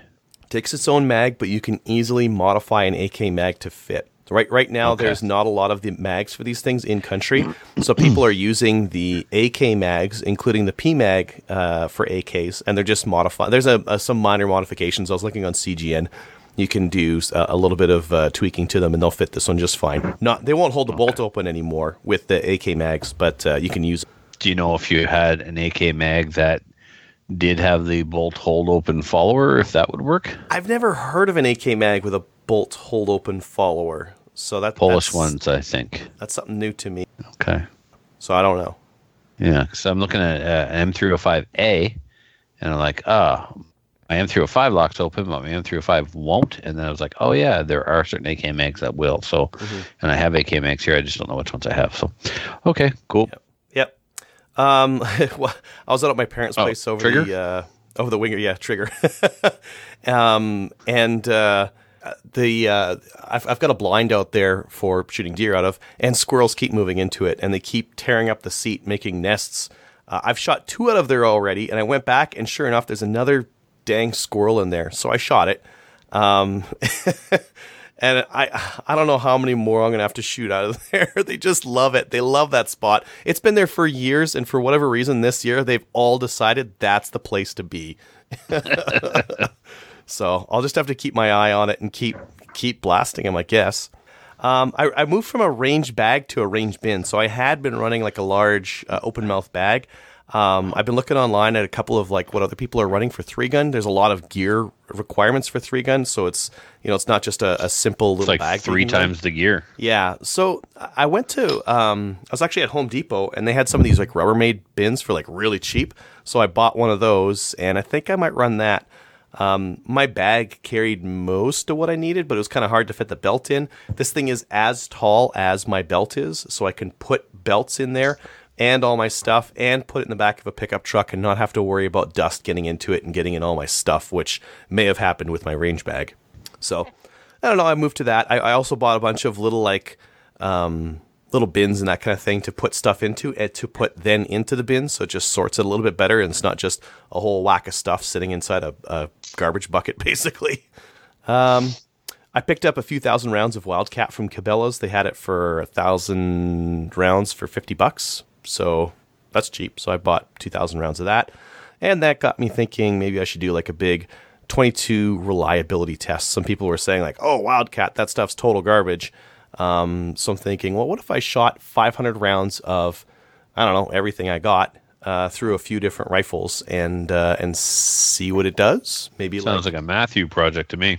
takes its own mag, but you can easily modify an AK mag to fit. So right right now, Okay. there's not a lot of the mags for these things in country, so people are using the AK mags, including the P mag uh, for AKs, and they're just modifying. There's a, a, some minor modifications. I was looking on CGN. You can do uh, a little bit of uh, tweaking to them, and they'll fit this one just fine. Not they won't hold the bolt open anymore with the AK mags, but uh, you can use. Do you know if you had an AK mag that did have the bolt hold open follower, if that would work? I've never heard of an AK mag with a bolt hold open follower, so that Polish ones, I think. That's something new to me. Okay. So I don't know. Yeah, so I'm looking at uh, M305A, and I'm like, oh, my M305 locks open, but my M305 won't. And then I was like, oh yeah, there are certain AK mags that will. So, and I have AK mags here. I just don't know which ones I have. So, okay, cool. Yep. Um, well, I was out at my parents' Oh, place over trigger? the uh, over the winger. Yeah, trigger. um, and uh, the uh, I've, I've got a blind out there for shooting deer out of, and squirrels keep moving into it, and they keep tearing up the seat, making nests. Uh, I've shot two out of there already, and I went back, and sure enough, there's another dang squirrel in there. So I shot it. Um, and I I don't know how many more I'm gonna have to shoot out of there. they just love it. They love that spot. It's been there for years, and for whatever reason, this year they've all decided that's the place to be. so I'll just have to keep my eye on it and keep keep blasting them, I guess. Um, I, I moved from a range bag to a range bin, so I had been running like a large uh, open mouth bag. Um, I've been looking online at a couple of like what other people are running for three gun. There's a lot of gear requirements for three gun, so it's you know it's not just a, a simple little like bag. three can run. times the gear. Yeah. So I went to um I was actually at Home Depot and they had some of these like Rubbermaid bins for like really cheap. So I bought one of those and I think I might run that. Um, my bag carried most of what I needed, but it was kind of hard to fit the belt in. This thing is as tall as my belt is, so I can put belts in there and all my stuff and put it in the back of a pickup truck and not have to worry about dust getting into it and getting in all my stuff, which may have happened with my range bag. So I don't know. I moved to that. I, I also bought a bunch of little like um, little bins and that kind of thing to put stuff into and to put then into the bin, so it just sorts it a little bit better and it's not just a whole whack of stuff sitting inside a, a garbage bucket, basically. Um, I picked up a few thousand rounds of Wildcat from Cabela's. They had it for a thousand rounds for fifty bucks, so that's cheap. So I bought two thousand rounds of that, and that got me thinking maybe I should do like a big 22 reliability test. Some people were saying like, "Oh, Wildcat, that stuff's total garbage." Um, so I'm thinking, well, what if I shot 500 rounds of, I don't know, everything I got uh, through a few different rifles and uh, and see what it does? Maybe Sounds like a Matthew project to me.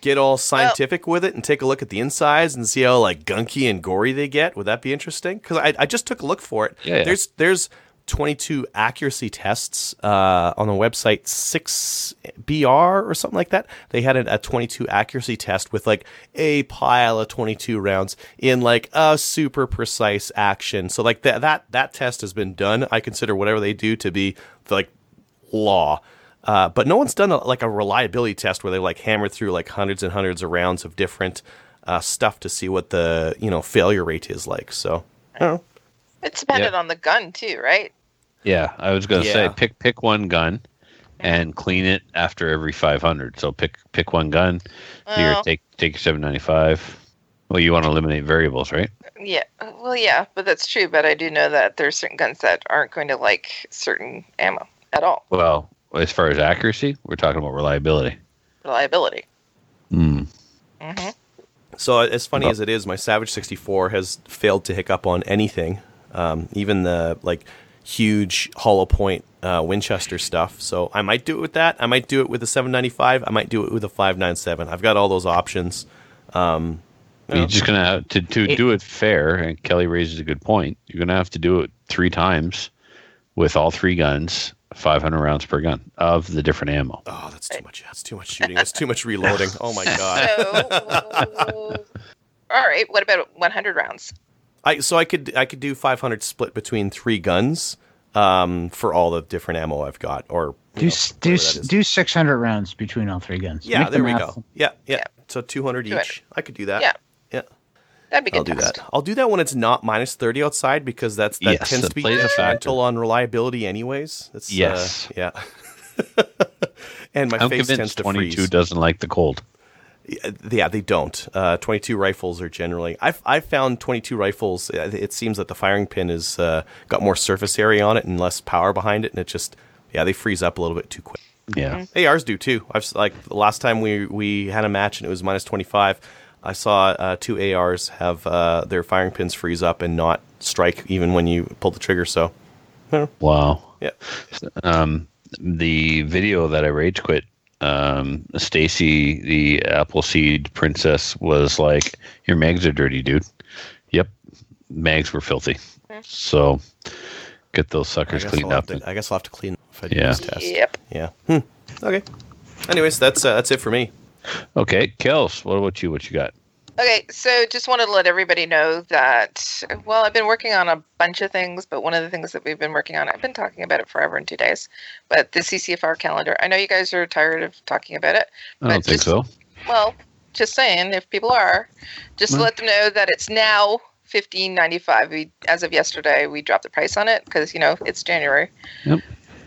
get all scientific with it and take a look at the insides and see how like gunky and gory they get. Would that be interesting? Because I, I just took a look for it. Yeah, yeah. There's there's 22 accuracy tests uh, on the website 6BR or something like that. They had a, a 22 accuracy test with like a pile of 22 rounds in like a super precise action. So like that that that test has been done. I consider whatever they do to be like law. Uh, but no one's done a, like a reliability test where they like hammered through like hundreds and hundreds of rounds of different uh, stuff to see what the you know failure rate is like. So I don't know. It's dependent on the gun too, right? Yeah, I was gonna say pick pick one gun and clean it after every 500. So pick pick one gun. Here, take take your 795. Well, you want to eliminate variables, right? yeah. Well, yeah, but that's true. But I do know that there's certain guns that aren't going to like certain ammo at all. Well, as far as accuracy, we're talking about reliability. Reliability. Hmm. hmm So as funny Well- as it is, my Savage 64 has failed to hiccup on anything, um, even the like huge hollow point uh, Winchester stuff. So I might do it with that. I might do it with a 795. I might do it with a 597. I've got all those options. Um, you you're just gonna have to to It- do it fair. And Kelly raises a good point. You're gonna have to do it three times with all three guns, 500 rounds per gun of the different ammo. oh, that's too much. That's too much shooting. That's too much reloading. Oh my god. So, all right. What about 100 rounds? I so I could I could do 500 split between three guns um, for all the different ammo I've got, or Do know, do whatever s- that is. do 600 rounds between all three guns. Yeah, Make the there we go. Yeah, yeah. Yeah. So 200 each. I could do that. Yeah. Yeah. That'd be good. I'll do test. that. I'll do that when it's not minus 30 outside because that's that Yes, tends that to be plays a detrimental on reliability anyways. That's, uh, Yes. yeah. and my I'm face tends convinced to 22 freeze. doesn't like the cold. Yeah, they don't. Uh, 22 rifles are generally. I've I've found 22 rifles. uh, It seems that the firing pin has uh, got more surface area on it and less power behind it, and it just yeah they freeze up a little bit too quick. Yeah. Hey, ours do too. I've like the last time we we had a match and it was minus 25. I saw uh, two ARs have uh, their firing pins freeze up and not strike even when you pull the trigger. So Wow. yeah, Um, the video that I rage quit, um, Stacy, the Appleseed princess, was like, "Your mags are dirty, dude." Yep, mags were filthy. So get those suckers cleaned I'll up. to, I guess I'll have to clean if I do Yeah. this test. Yep. Yeah. Hmm. Okay. Anyways, that's uh, that's it for me. Okay, Kels, what about you? What you got? Okay, so just wanted to let everybody know that, well, I've been working on a bunch of things, but one of the things that we've been working on, I've been talking about it forever in two days, but the CCFR calendar. I know you guys are tired of talking about it. I don't think just- so. Well, just saying, if people are, just to Well- let them know that it's now fifteen ninety five. We as of yesterday, we dropped the price on it because you know it's January. Yep.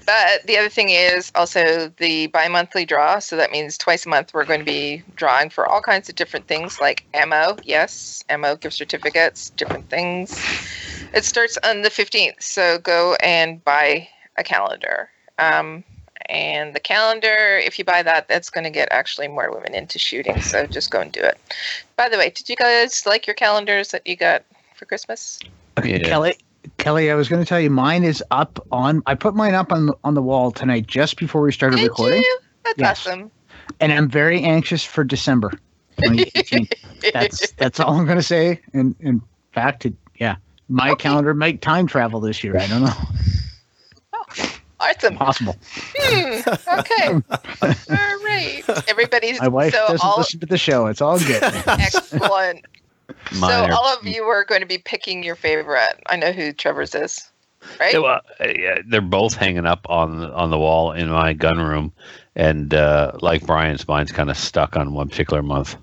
But the other thing is also the bi-monthly draw. So that means twice a month we're going to be drawing for all kinds of different things like ammo. Yes, ammo gift certificates, different things. It starts on the 15th. So go and buy a calendar. Um, and the calendar, if you buy that, that's going to get actually more women into shooting. So just go and do it. By the way, did you guys like your calendars that you got for Christmas? Yeah. Kelly, Kelly, I was going to tell you, mine is up on. I put mine up on on the wall tonight just before we started Did recording, you? That's Yes. awesome. and I'm very anxious for December 2018. that's that's all I'm going to say. And in fact, it, yeah, my Okay. calendar might time travel this year. I don't know, awesome. possible. Hmm, okay. all right. Everybody's My wife so doesn't all listen to the show. It's all good. excellent. Mine so all of you are going to be picking your favorite. I know who Trevor's is, right? Yeah, well, uh, yeah, they're both hanging up on on the wall in my gun room, and uh, like Brian's, mine's kind of stuck on one particular month.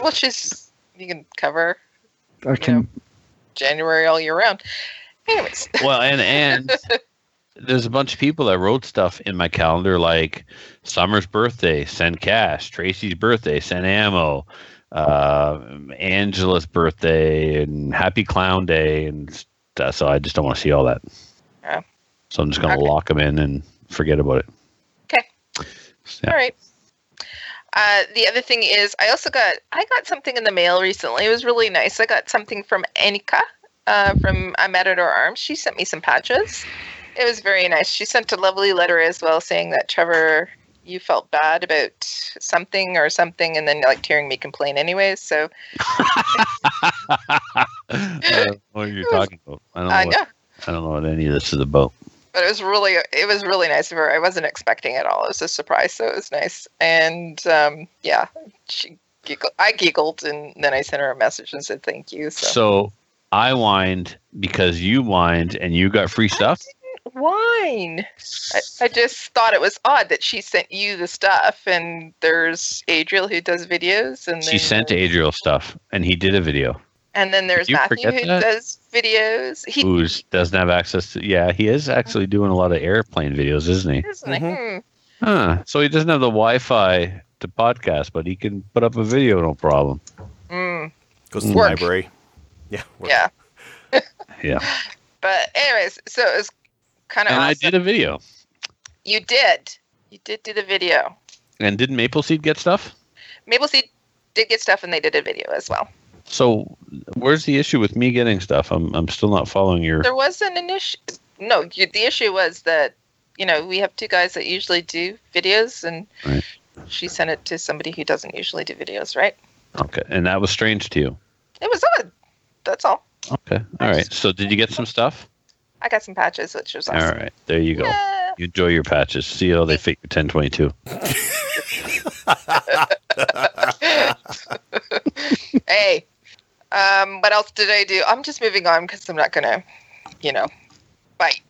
Well, she's you can cover I can. January all year round. Anyways, Well, and and there's a bunch of people that wrote stuff in my calendar, like Summer's birthday, send cash. Tracy's birthday, send ammo. Uh, Angela's birthday and Happy Clown Day, and stuff, so I just don't want to see all that. Yeah. So I'm just gonna Okay. lock them in and forget about it. Okay. Yeah. all right. Uh, the other thing is, I also got I got something in the mail recently. It was really nice. I got something from Anika uh, from uh, Matador Arms. She sent me some patches. It was very nice. She sent a lovely letter as well, saying that Trevor, you felt bad about something or something, and then like hearing me complain anyways. So I don't know what you're talking about. I don't know. I what, know. I don't know what any of this is about. but it was really it was really nice of her. I wasn't expecting it all. It was a surprise, so it was nice. And um, yeah, she giggled. I giggled, and then I sent her a message and said thank you. So, So I whined because you whined and you got free stuff. Wine. I, I just thought it was odd that she sent you the stuff, and there's Adriel who does videos, and She sent there's- Adriel stuff and he did a video. and then there's Matthew who that? does videos. He Who doesn't have access to? Yeah, he is actually doing a lot of airplane videos, isn't he? isn't it? Mhm. Hmm. Huh. So he doesn't have the Wi-Fi to podcast, but he can put up a video, no problem. Mm, Goes to the Work. library. Yeah. work. yeah. Yeah. But anyways, so it was kind of And I did a video. You did. You did do the video. And did Maple Seed get stuff? Maple Seed did get stuff, and they did a video as well. So where's the issue with me getting stuff? I'm I'm still not following your. There wasn't an issue. No, you, the issue was that you know we have two guys that usually do videos, and Right. she sent it to somebody who doesn't usually do videos, right? Okay, and that was strange to you. It was odd. That's all. Okay, all right. So did you get some stuff? I got some patches, which was All awesome. right, there you go. Yeah. You enjoy your patches. See how they fit your 1022. hey, um, what else did I do? I'm just moving on because I'm not gonna, you know, bite.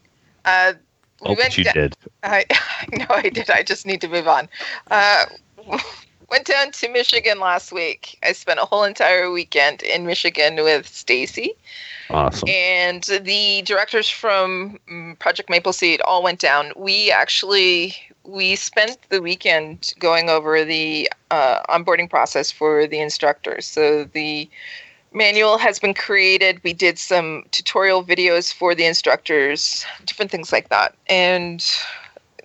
Uh, we Oh, went but you da- did. I, I know I did. I just need to move on. Uh, went down to Michigan last week. I spent a whole entire weekend in Michigan with Stacy, Awesome. and the directors from mm, Project Maple Seed all went down. We actually we spent the weekend going over the uh, onboarding process for the instructors. So the manual has been created. We did some tutorial videos for the instructors, different things like that, and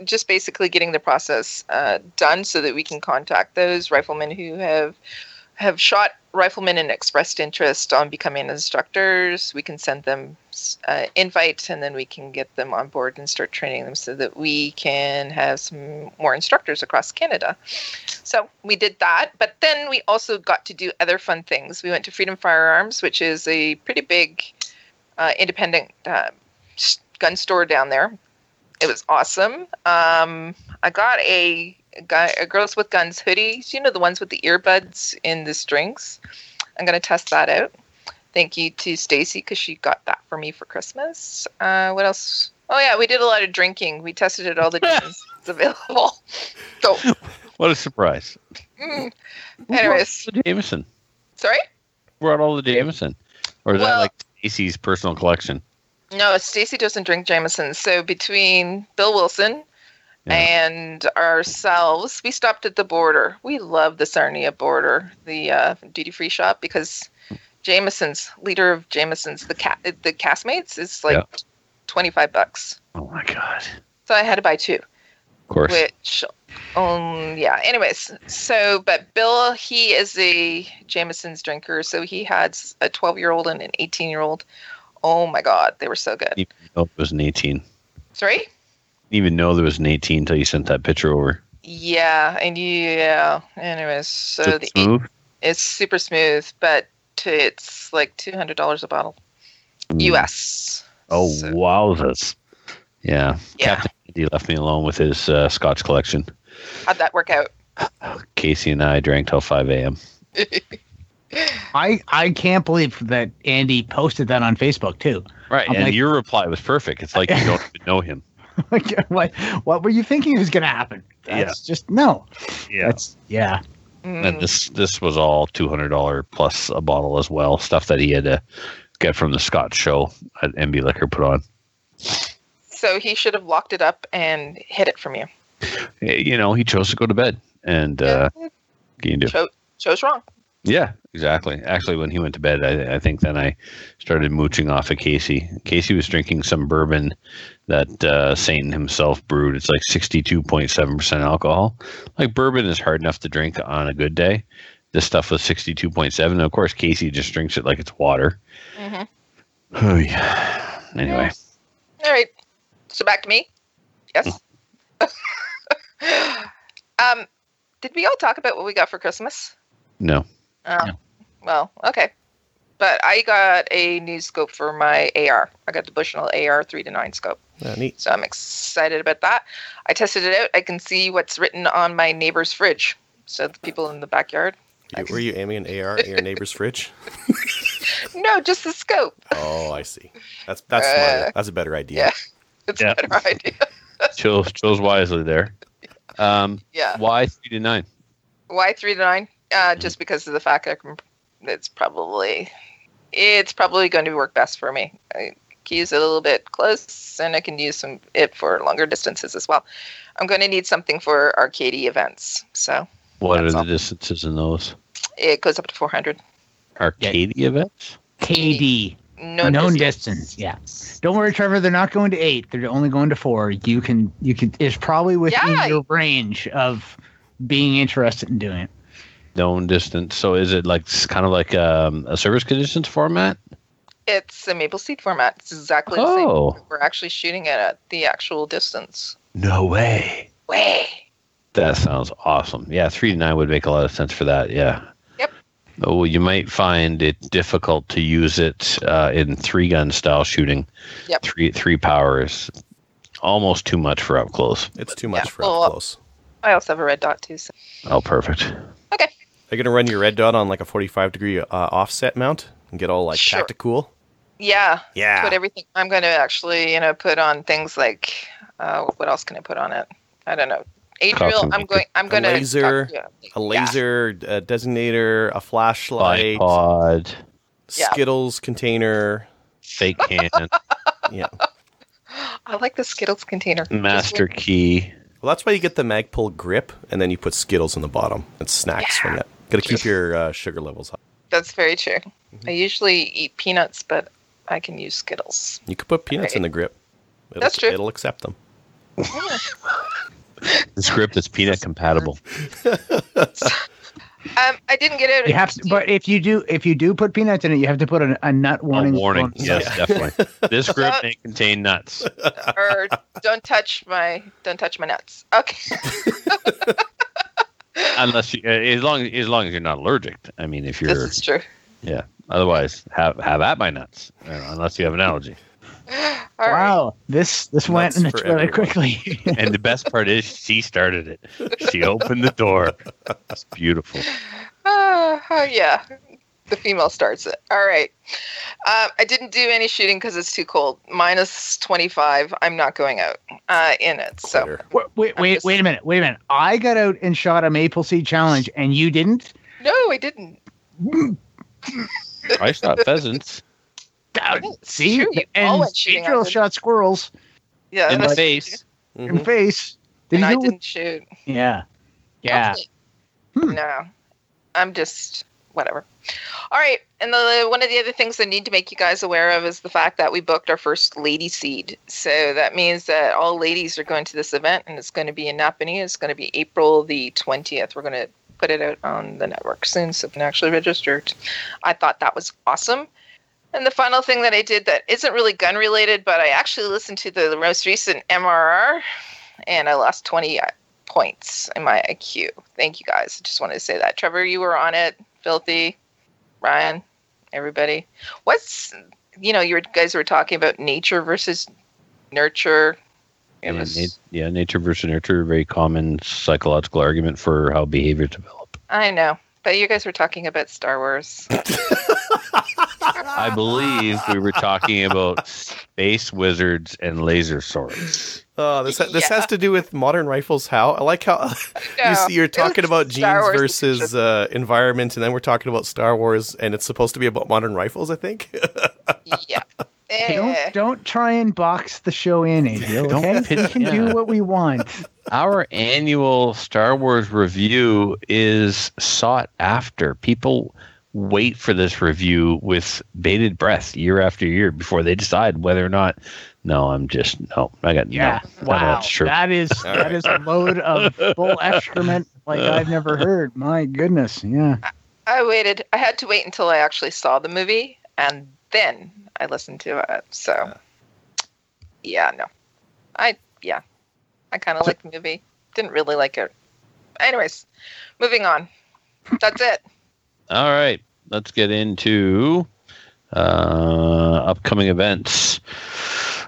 just basically getting the process uh, done so that we can contact those riflemen who have have shot riflemen and expressed interest on becoming instructors. We can send them uh, invites, and then we can get them on board and start training them so that we can have some more instructors across Canada. So we did that, but then we also got to do other fun things. We went to Freedom Firearms, which is a pretty big uh, independent uh, gun store down there. It was awesome. Um, I got a guy, uh, Girls with Guns hoodies. You know the ones with the earbuds in the strings. I'm gonna test that out. Thank you to Stacy because she got that for me for Christmas. Uh, what else? Oh yeah, we did a lot of drinking. We tested out all the gyms available. So, What a surprise! mm. anyways, The Jameson sorry. We brought all the Jameson, or is that like Stacy's personal collection? No, Stacy doesn't drink Jameson. So between Bill Wilson Yeah. and ourselves, we stopped at the border. We love the Sarnia border, the uh, duty free shop, because Jameson's leader of Jameson's, the cat, the castmates, is like Yeah. twenty five bucks. Oh my god! So I had to buy two. Of course, which um yeah anyways so but bill he is a jameson's drinker so he had a 12 year old and an 18 year old oh my god they were so good even know it was an eighteen. sorry Didn't even know there was an eighteen until you sent that picture over. yeah and yeah anyways so Is it the smooth? it's super smooth but it's like $200 a bottle Mm. us Oh So, wowzers! Yeah, yeah Captain Andy left me alone with his uh, Scotch collection. how'd that work out Casey and I drank till five a.m. I I can't believe that Andy posted that on Facebook too. Right, I'm and like- your reply was perfect. It's like you don't even know him. Like, what what were you thinking was going to happen? That's just no. Yeah, That's yeah. Mm. and this this was all two hundred dollar plus a bottle as well. Stuff that he had to get from the Scott show at MB Liquor put on. so he should have locked it up and hid it from you Eh, You know, he chose to go to bed, and uh, Yeah. can you do? Cho- chose wrong Yeah, exactly. Actually, when he went to bed, I, I think then I started mooching off of Casey. Casey was drinking some bourbon that uh, Satan himself brewed. It's like sixty-two point seven percent alcohol. Like bourbon is hard enough to drink on a good day. This stuff was sixty-two point seven. Of course, Casey just drinks it like it's water. hmm Oh yeah. Anyway, All right. So back to me. Yes. um, did we all talk about what we got for Christmas? no. Oh, No. well, okay. But I got a new scope for my AR. I got the Bushnell AR three to nine scope, Yeah, neat. so I'm excited about that. I tested it out. I can see what's written on my neighbor's fridge. So the people in the backyard. You- were you aiming an AR at your neighbor's fridge? No, just the scope. Oh, I see. That's that's Uh. That's a better idea. yeah. It's Yeah. a better idea. Chose chose wisely there. Um, Yeah. why three to nine? Why three to nine? Uh, just because of the fact that it's probably it's probably going to work best for me. I can use it a little bit close, and I can use some it for longer distances as well. I'm going to need something for arcade events, so What That's are all. the distances in those? it goes up to 400. Arcade events? KD No known distance. distance. Yeah. Don't worry, Trevor. They're not going to eight. They're only going to four. You can you can. It's probably within Yeah. your range of being interested in doing it. Known distance. So is it like it's kind of like um, a service conditions format? It's a maple seed format. It's exactly the same. Oh, We're actually shooting it at the actual distance. no way. Way. That sounds awesome. Yeah, three to nine would make a lot of sense for that. Yeah. Yep. Oh, you might find it difficult to use it uh, in three gun style shooting. Yep. Three three powers, almost too much for up close. It's too much Yeah. for Well, up close. I also have a red dot too. So. Oh, perfect. Are you gonna run your red dot on like a 45 degree uh, offset mount and get all like Sure. tactical? Yeah, Yeah. put everything. I'm going to actually, you know, put on things like, uh, what else can I put on it? I don't know. Adriel, Custom I'm going. I'm A going to laser, yeah. a laser a designator, a flashlight, Bipod, Yeah. Skittles container. fake can, Yeah. I like the Skittles container. master key. Well, that's why you get the Magpul grip, and then you put Skittles in the bottom. It's snacks from that. Got to keep your uh, sugar levels high. That's very true. Mm-hmm. I usually eat peanuts, but I can use Skittles. You could put peanuts in the grip. It'll, That's true. It'll accept them. The grip is peanut compatible. Um, I didn't get it. You have to, but if you do if you do put peanuts in it, you have to put a, a nut warning. a warning. on- Yes, definitely. This script may contain nuts. or don't touch my don't touch my nuts. Okay. Unless you, uh, as long as long as you're not allergic. I mean, if you're this is true. yeah. Otherwise, have have at my nuts. you know, unless you have an allergy. All right. wow, this this went Nuts in the for toilet everyone. quickly. and the best part is she started it. She opened the door. It's beautiful. Uh, uh, yeah, the female starts it. All right. Um, I didn't do any shooting because it's too cold. Minus 25. I'm not going out uh, in it. So Quitter. wait, wait, wait, just- wait a minute, wait a minute. I got out and shot a maple seed challenge, and you didn't. no, I didn't. I shot pheasants Uh, see, true, and went I Adriel shot squirrels Yeah, in the that's- face. in the face. Did And you I didn't shoot. Yeah, yeah. Okay. Hmm. No, I'm just whatever. All right, and the one of the other things I need to make you guys aware of is the fact that we booked our first lady seed. So that means that all ladies are going to this event, and it's going to be in Napanee. It's going to be April the twentieth. We're going to put it out on the network soon, so you can actually register. I thought that was awesome. And the final thing that I did that isn't really gun related, but I actually listened to the most recent MRR, and I lost twenty uh, points in my IQ. Thank you guys. I just wanted to say that. Trevor, you were on it. Filthy, Ryan, everybody. What's you know, you guys were talking about nature versus nurture. It Yeah, was, nat- yeah, nature versus nurture, very common psychological argument for how behavior develop. I know, but you guys were talking about Star Wars. I believe we were talking about space wizards and laser swords. Oh, this ha- this Yeah. has to do with modern rifles. How I like how you No, see, you're talking about genes versus uh, environment, and then we're talking about Star Wars, and it's supposed to be about modern rifles. I think. yeah. Hey, Eh. don't don't try and box the show in, Adriel. Don't Okay, pin- we can yeah. do what we want. Our annual Star Wars review is sought after. People wait for this review with bated breath year after year before they decide whether or not. No, I'm just no. I got Yeah, no. wow, that's true. that is All that right. is a load of bull excrement like I've never heard. My goodness, yeah. I waited. I had to wait until I actually saw the movie, and then I listened to it. So, yeah, no, I yeah, I kind of liked the movie. Didn't really like it. Anyways, moving on. That's it. All right, let's get into uh, upcoming events.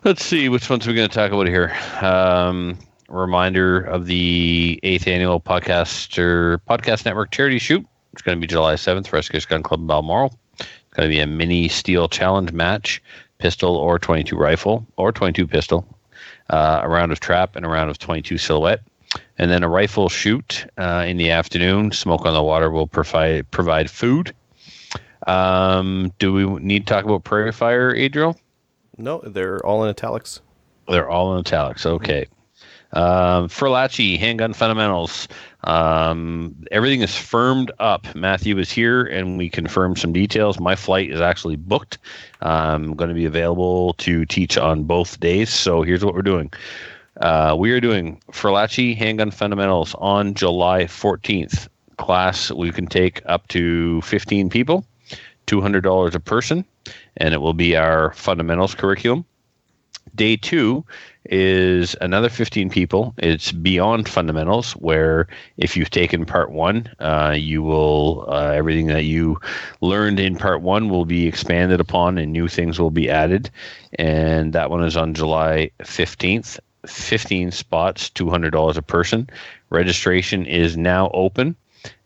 Let's see which ones we're going to talk about here. Um, reminder of the eighth annual podcaster podcast network charity shoot. It's going to be July seventh, Rescuers Gun Club in Balmoral. It's going to be a mini steel challenge match, pistol or twenty two rifle or twenty two pistol, uh, a round of trap and a round of twenty two silhouette and then a rifle shoot uh, in the afternoon. Smoke on the water will provide provide food. Um, do we need to talk about prairie fire, Adriel? No, they're all in italics. They're all in italics. Okay. Um, Furlachi, handgun fundamentals. Um, everything is firmed up. Matthew is here, and we confirmed some details. My flight is actually booked. I'm going to be available to teach on both days. So here's what we're doing. Uh, we are doing Furlachi Handgun Fundamentals on July 14th. Class we can take up to 15 people, $200 a person, and it will be our fundamentals curriculum. Day two is another 15 people. It's beyond fundamentals, where if you've taken part one, uh, you will, uh, everything that you learned in part one will be expanded upon and new things will be added. And that one is on July 15th. 15 spots, $200 a person. Registration is now open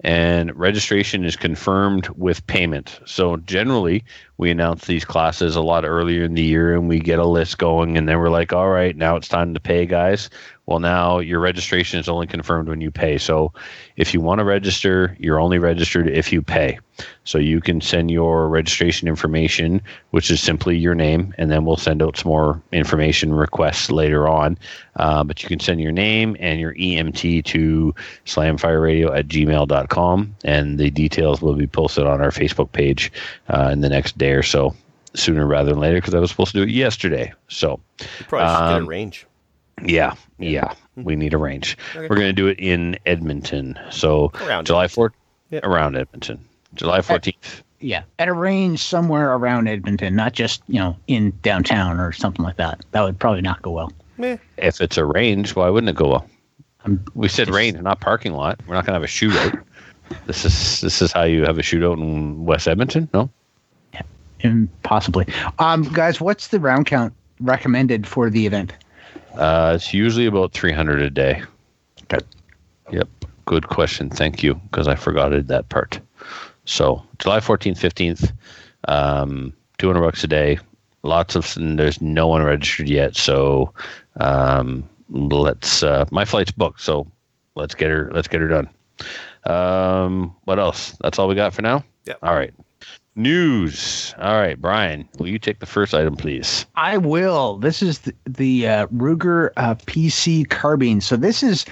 and registration is confirmed with payment. So generally, we announce these classes a lot earlier in the year and we get a list going and then we're like, all right, now it's time to pay, guys. Well, now your registration is only confirmed when you pay. So if you want to register, you're only registered if you pay. So you can send your registration information, which is simply your name, and then we'll send out some more information requests later on. Uh, but you can send your name and your EMT to slamfireradio at gmail.com, and the details will be posted on our Facebook page uh, in the next day or so, sooner rather than later, because I was supposed to do it yesterday. So, You probably should get Um, a range. yeah, yeah, we need a range. Okay. We're going to do it in Edmonton. So, Around July 4th, Yeah. around Edmonton. July 14th. Yeah, at a range somewhere around Edmonton, not just you know in downtown or something like that. That would probably not go well. Meh. If it's a range, why wouldn't it go well? I'm We said range, not parking lot. We're not going to have a shootout. This is this is how you have a shootout in West Edmonton. No, in possibly. Um, guys, what's the round count recommended for the event? Uh, it's usually about 300 a day. Okay. Yep. Good question. Thank you, because I forgot that part. So July 14th, 15th, um, 200 bucks a day. Lots of, and there's no one registered yet. So um, let's, uh, my flight's booked. So let's get her, let's get her done. Um, what else? That's all we got for now? Yeah. All right. News. All right, Brian, will you take the first item, please? I will. This is the, the uh, Ruger uh, PC carbine. So this is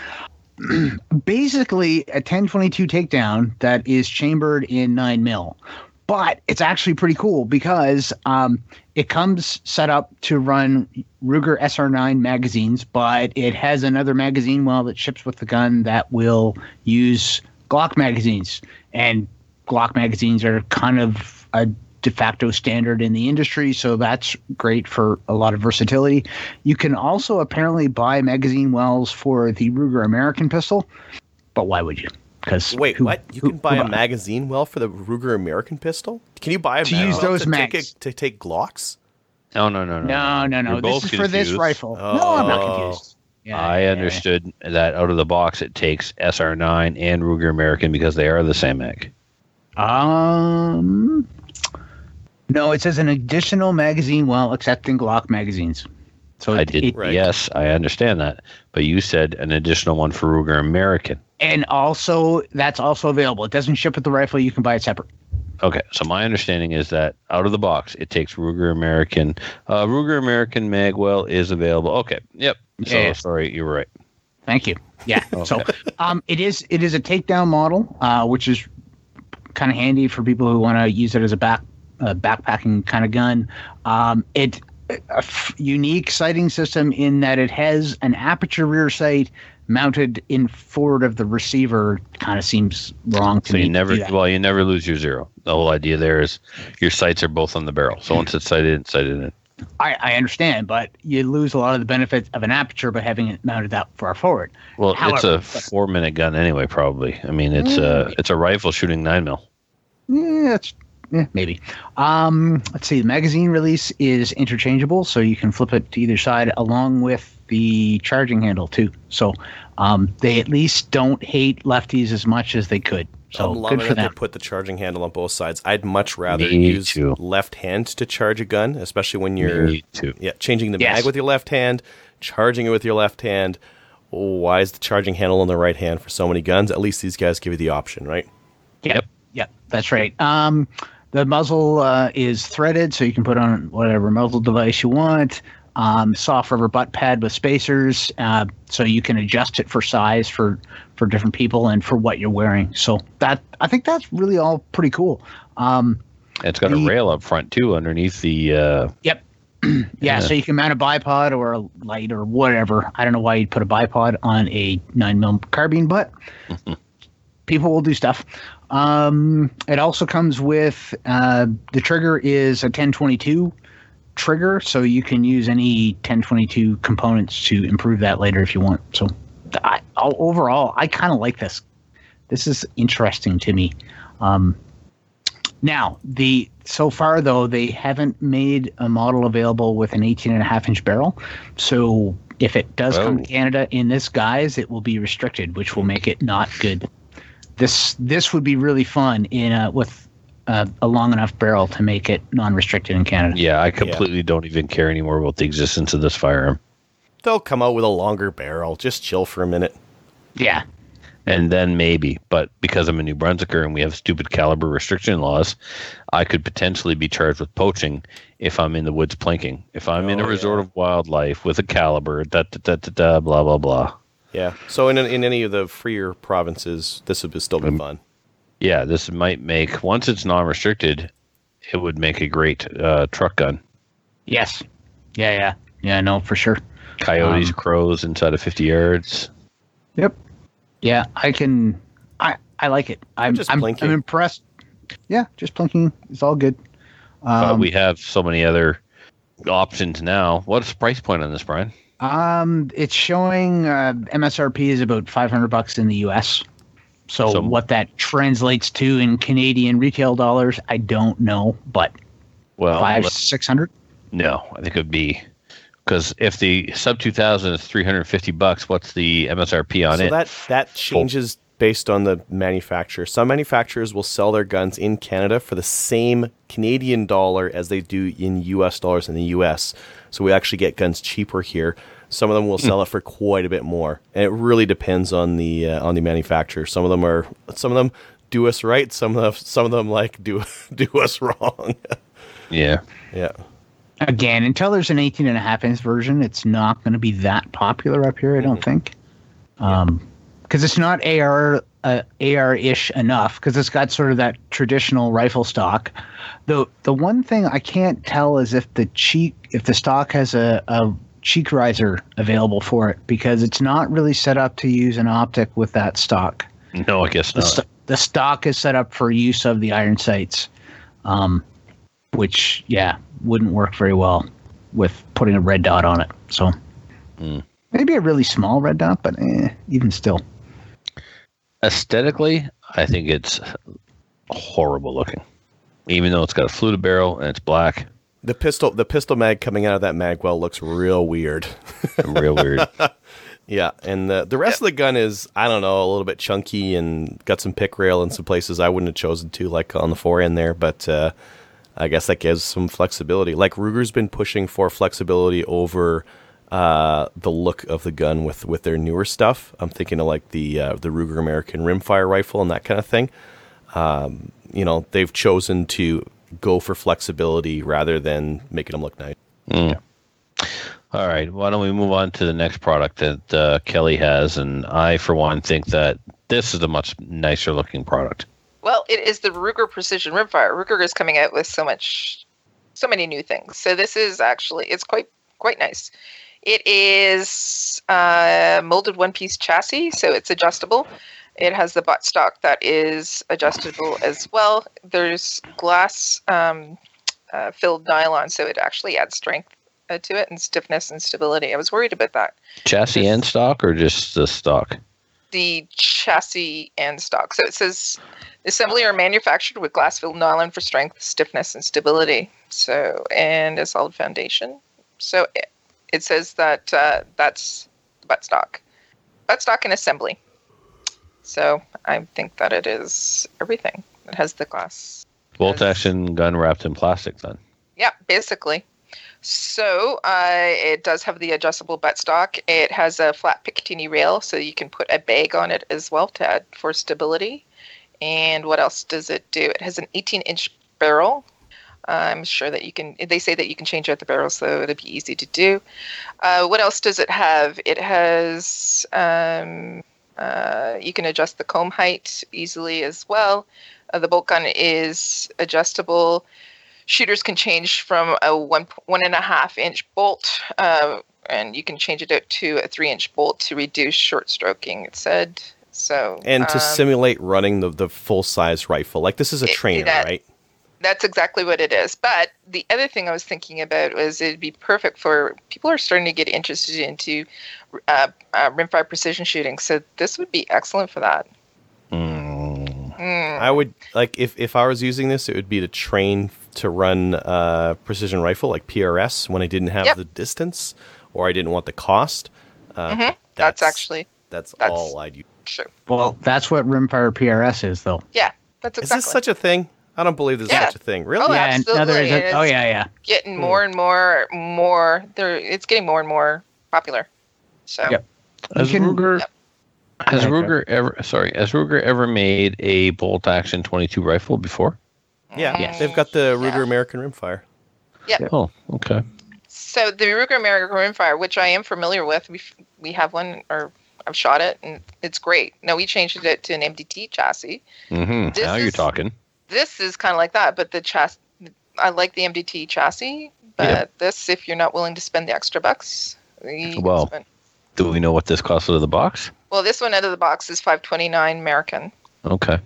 basically a 1022 takedown that is chambered in 9 mil. But it's actually pretty cool because um, it comes set up to run Ruger SR9 magazines, but it has another magazine well that ships with the gun that will use Glock magazines. And Glock magazines are kind of a de facto standard in the industry, so that's great for a lot of versatility. You can also apparently buy magazine wells for the Ruger American pistol, but why would you? Because Wait, what? You can buy a magazine well for the Ruger American pistol? Can you buy a To use well those to take, a- to take Glocks? Oh, no, no, no, no. No, no, no. You're This both is for this confused. rifle. No, I'm not Oh. confused. Yeah, I yeah, yeah. understood that out of the box it takes SR9 and Ruger American because they are the same mag. Um, no, it says an additional magazine well accepting Glock magazines. So I it- did. it- Right. Yes, I understand that. But you said an additional one for Ruger American. and also that's also available. It doesn't ship with the rifle. You can buy it separate. Okay, so my understanding is that out of the box it takes Ruger American. Uh, Ruger American Magwell is available. Okay, yep. So Yeah. sorry, you were right. Thank you. Yeah. So um, it is it is a takedown model, uh, which is kind of handy for people who want to use it as a back uh, backpacking kind of gun. Um, it a f- unique sighting system in that it has an aperture rear sight mounted in forward of the receiver. Kind of seems wrong to So me. you never well, you never lose your zero. The whole idea there is your sights are both on the barrel. So once it's sighted, it's sighted in. I, I understand, but you lose a lot of the benefits of an aperture by having it mounted that far forward. Well, it's a four minute gun anyway, probably. I mean, it's a it's a rifle shooting nine mil. Yeah, it's yeah, maybe. Um, let's see. The magazine release is interchangeable, so you can flip it to either side, along with the charging handle too. So um, they at least don't hate lefties as much as they could. So I'm loving that they put the charging handle on both sides. I'd much rather Me use too. left hand to charge a gun, especially when you're yeah changing the Yes. mag with your left hand, charging it with your left hand. Why is the charging handle on the right hand for so many guns? At least these guys give you the option, right? Yep. Yep. That's right. Um, the muzzle uh, is threaded, so you can put on whatever muzzle device you want. Um, soft rubber butt pad with spacers, uh, so you can adjust it for size for for different people and for what you're wearing. So that I think that's really all pretty cool. Um, It's got The- a rail up front too, underneath the. Uh, yep. yeah, Yeah. so you can mount a bipod or a light or whatever. I don't know why you'd put a bipod on a nine mil carbine, but people will do stuff. Um, it also comes with uh, the trigger is a 1022 trigger, so you can use any 1022 components to improve that later if you want. So, I, overall, I kind of like this. This is interesting to me. Um, now, the so far though they haven't made a model available with an 18 and a half inch barrel. So if it does come Oh. to Canada in this guise, it will be restricted, which will make it not good. This this would be really fun in a, with uh, a long enough barrel to make it non-restricted in Canada. yeah, I completely don't even care anymore about the existence of this firearm. They'll come out with a longer barrel. Just chill for a minute. Yeah, And then maybe, but because I'm a New Brunswicker and we have stupid caliber restriction laws, I could potentially be charged with poaching if I'm in the woods planking. If I'm in a Oh, resort yeah. of wildlife with a caliber, da da da da da, blah blah blah. Yeah. So in in any of the freer provinces, this would still be fun. Yeah, this might make once it's non-restricted, it would make a great uh, truck gun. yes, yeah, yeah, yeah. No, for sure. Coyotes, Um, crows inside of 50 yards. Yep. Yeah, I can. I I like it. I'm Just I'm. I'm impressed. Yeah, just blinking. It's all good. but Um, we have so many other options now. What's the price point on this, Brian? Um, it's showing uh, MSRP is about 500 bucks in the US. So, So- what that translates to in Canadian retail dollars, I don't know, but Well, five, 600. no, I think it would be Because if the sub 2000 is 350 bucks, what's the MSRP on so it? that that changes based on the manufacturer. Some manufacturers will sell their guns in Canada for the same Canadian dollar as they do in US dollars in the US. So we actually get guns cheaper here. Some of them will sell it for quite a bit more, and it really depends on the uh, on the manufacturer. Some of them are some of them do us right. Some of them, some of them like do do us wrong. yeah. yeah. Again, until there's an 18 and a half inch version, it's not going to be that popular up here. I don't think, um, because it's not AR uh, AR ish enough. Because it's got sort of that traditional rifle stock. The the one thing I can't tell is if the cheek if the stock has a, a cheek riser available for it because it's not really set up to use an optic with that stock. No, I guess The, not. st- the stock is set up for use of the iron sights, um, which yeah wouldn't work very well with putting a red dot on it. So Mm. maybe a really small red dot, but eh, even still. Aesthetically, I think it's horrible looking. Even though it's got a fluted barrel and it's black, The pistol the pistol mag coming out of that magwell looks real weird. real weird. Yeah, and the the rest of the gun is I don't know a little bit chunky and got some pick rail in some places I wouldn't have chosen to like on the fore end there, but uh, I guess that gives some flexibility. Like Ruger's been pushing for flexibility over uh, the look of the gun with with their newer stuff. I'm thinking of like the uh, the Ruger American rimfire rifle and that kind of thing. Um, you know, they've chosen to go for flexibility rather than making them look nice. All right, why don't we move on to the next product that uh, Kelly has? And I, for one, think that this is a much nicer looking product. Well, it is the Ruger Precision Rimfire. Ruger is coming out with so much, so many new things. So this is actually it's quite quite nice. It is uh, molded one piece chassis, so it's adjustable. It has the butt stock that is adjustable as well. There's glass um, uh, filled nylon, so it actually adds strength uh, to it and stiffness and stability. I was worried about that. Chassis and stock, or just the stock? the chassis and stock. So it says assembly are manufactured with glass filled nylon for strength, stiffness, and stability. So and a solid foundation. So it, it says that uh, that's butt stock, butt stock and assembly. So I think that it is everything. It has the glass. Bolt action gun wrapped in plastic, then. Yeah, basically. So uh, it does have the adjustable buttstock. It has a flat Picatinny rail, so you can put a bag on it as well to add for stability. And what else does it do? It has an 18-inch barrel. I'm sure that you can. They say that you can change out the barrel, so it'll be easy to do. Uh, what else does it have? It has. Um, uh, you can adjust the comb height easily as well. Uh, the bolt gun is adjustable shooters can change from a one one and a half inch bolt, uh, and you can change it out to a three inch bolt to reduce short stroking. It said so. And to um, simulate running the, the full size rifle, like this is a It- trainer, that- right? That's exactly what it is. But the other thing I was thinking about was it'd be perfect for people are starting to get interested into uh, uh, rimfire precision shooting. So this would be excellent for that. Mm, Mm. I would like if, if I was using this, it would be to train to run uh, precision rifle like PRS when I didn't have Yep. the distance or I didn't want the cost. Uh, Mhm. That's actually that's, that's- all I'd use. true. Well, that's what Rimfire PRS is, though. Yeah, that's exactly. Is this such a thing? I don't believe there's Yeah. such a thing. Really? Oh, yeah, and no, there absolutely, a- oh yeah, yeah. getting Hmm. more and more more there it's getting more and more popular so Yep. has can- Ruger Yep. has Okay. Ruger ever sorry has Ruger ever made a bolt action 22 rifle before? Yeah. Yes. They've got the Ruger Yeah. American Rimfire. Yeah. Oh, okay. so the Ruger American Rimfire which I am familiar with we we have one or I've shot it and it's great no we changed it to an MDT chassis Mm-hmm. This Now you're talking. This is kind of like that but the chassis I like the MDT chassis but Yeah. this if you're not willing to spend the extra bucks Well. spend- Do we know what this costs out of the box? well this one out of the box is 529 American Okay.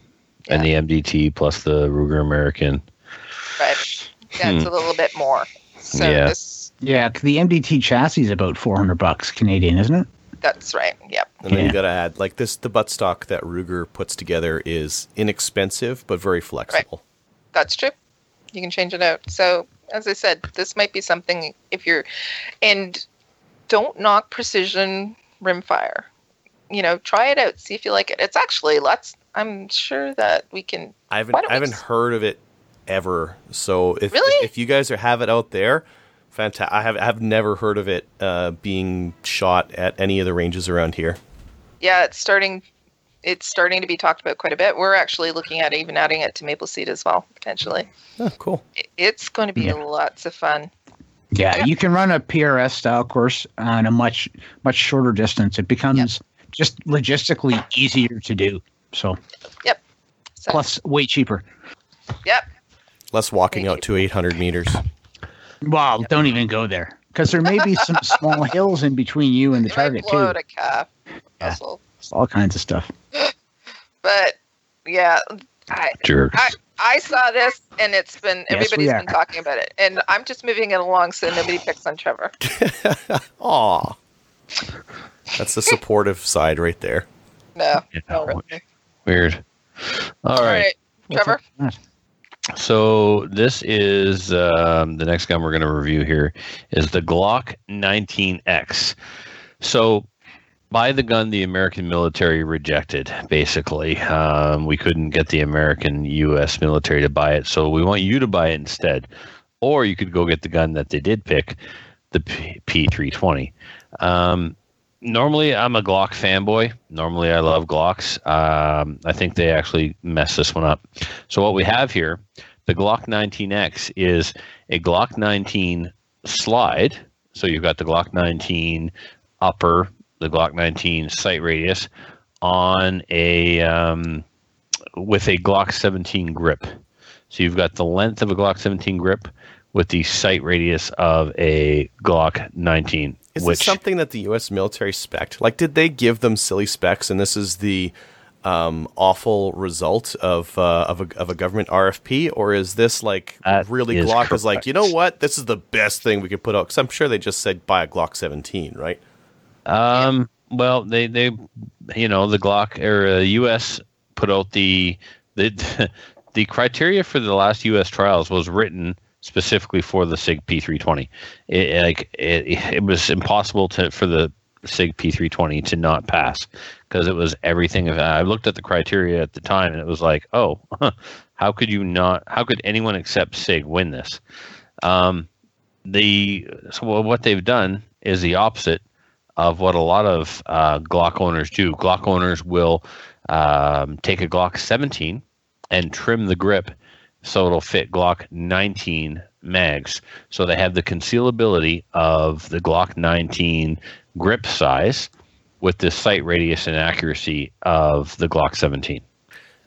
And the MDT plus the Ruger American. but yeah it's a little bit more so Hmm. Yeah. this Yeah, the MDT chassis is about 400 bucks Canadian, isn't it? That's right yep And then Yeah. you got to add like this. The buttstock that Ruger puts together is inexpensive but very flexible. Right. That's true. You can change it out. So, as I said, this might be something if you're, and don't knock precision rimfire. You know, try it out, see if you like it. It's actually lots. I'm sure that we can. I haven't I haven't just- heard of it ever. So if Really? if you guys are, have it out there, fantastic. I have I have never heard of it uh, being shot at any of the ranges around here. Yeah, it's starting. It's starting to be talked about quite a bit. We're actually looking at even adding it to Maple Seed as well, potentially. Oh, cool. It's going to be Yeah. lots of fun. Yeah, you can run a PRS style course on a much much shorter distance. It becomes just logistically easier to do. So So, plus way cheaper. yep. Less walking out to 800 meters. Well, don't even go there because there may be some small hills in between you and the You might target blow too. out a calf. Yeah. muscle. It's all kinds of stuff. But yeah, I, Jerks. I I saw this and it's been Yes, we everybody's are. been talking about it, and I'm just moving it along so nobody picks on Trevor. Aw. That's the supportive side right there. No, Yeah, no, really. Weird. All right. Trevor. So this is um, the next gun we're going to review here is the Glock 19X. So buy the gun the American military rejected. Basically, um, we couldn't get the American U.S. military to buy it, so we want you to buy it instead. Or you could go get the gun that they did pick, the P- P320. Um, normally, I'm a Glock fanboy. Normally, I love Glocks. Um, I think they actually messed this one up. So what we have here, the Glock 19X is a Glock 19 slide. So you've got the Glock 19 upper, the Glock 19 sight radius on a um, with a Glock 17 grip. So you've got the length of a Glock 17 grip with the sight radius of a Glock 19. Is which this something that the U.S. military spec? Like, did they give them silly specs, and this is the um, awful result of uh, of, a, of a government RFP, or is this like That really is Glock is like, you know what, this is the best thing we could put out? Because I'm sure they just said buy a Glock 17, right? Um. Well, they they, you know, the Glock or uh, U.S. put out the the the criteria for the last U.S. trials was written specifically for the Sig P320. It, like it, it was impossible to for the Sig P320 to not pass because it was everything. I looked at the criteria at the time and it was like, oh, how could you not? How could anyone except Sig win this? Um, the so what they've done is the opposite of what a lot of uh, Glock owners do. Glock owners will um, take a Glock 17 and trim the grip so it'll fit Glock 19 mags. So they have the concealability of the Glock 19 grip size with the sight radius and accuracy of the Glock 17.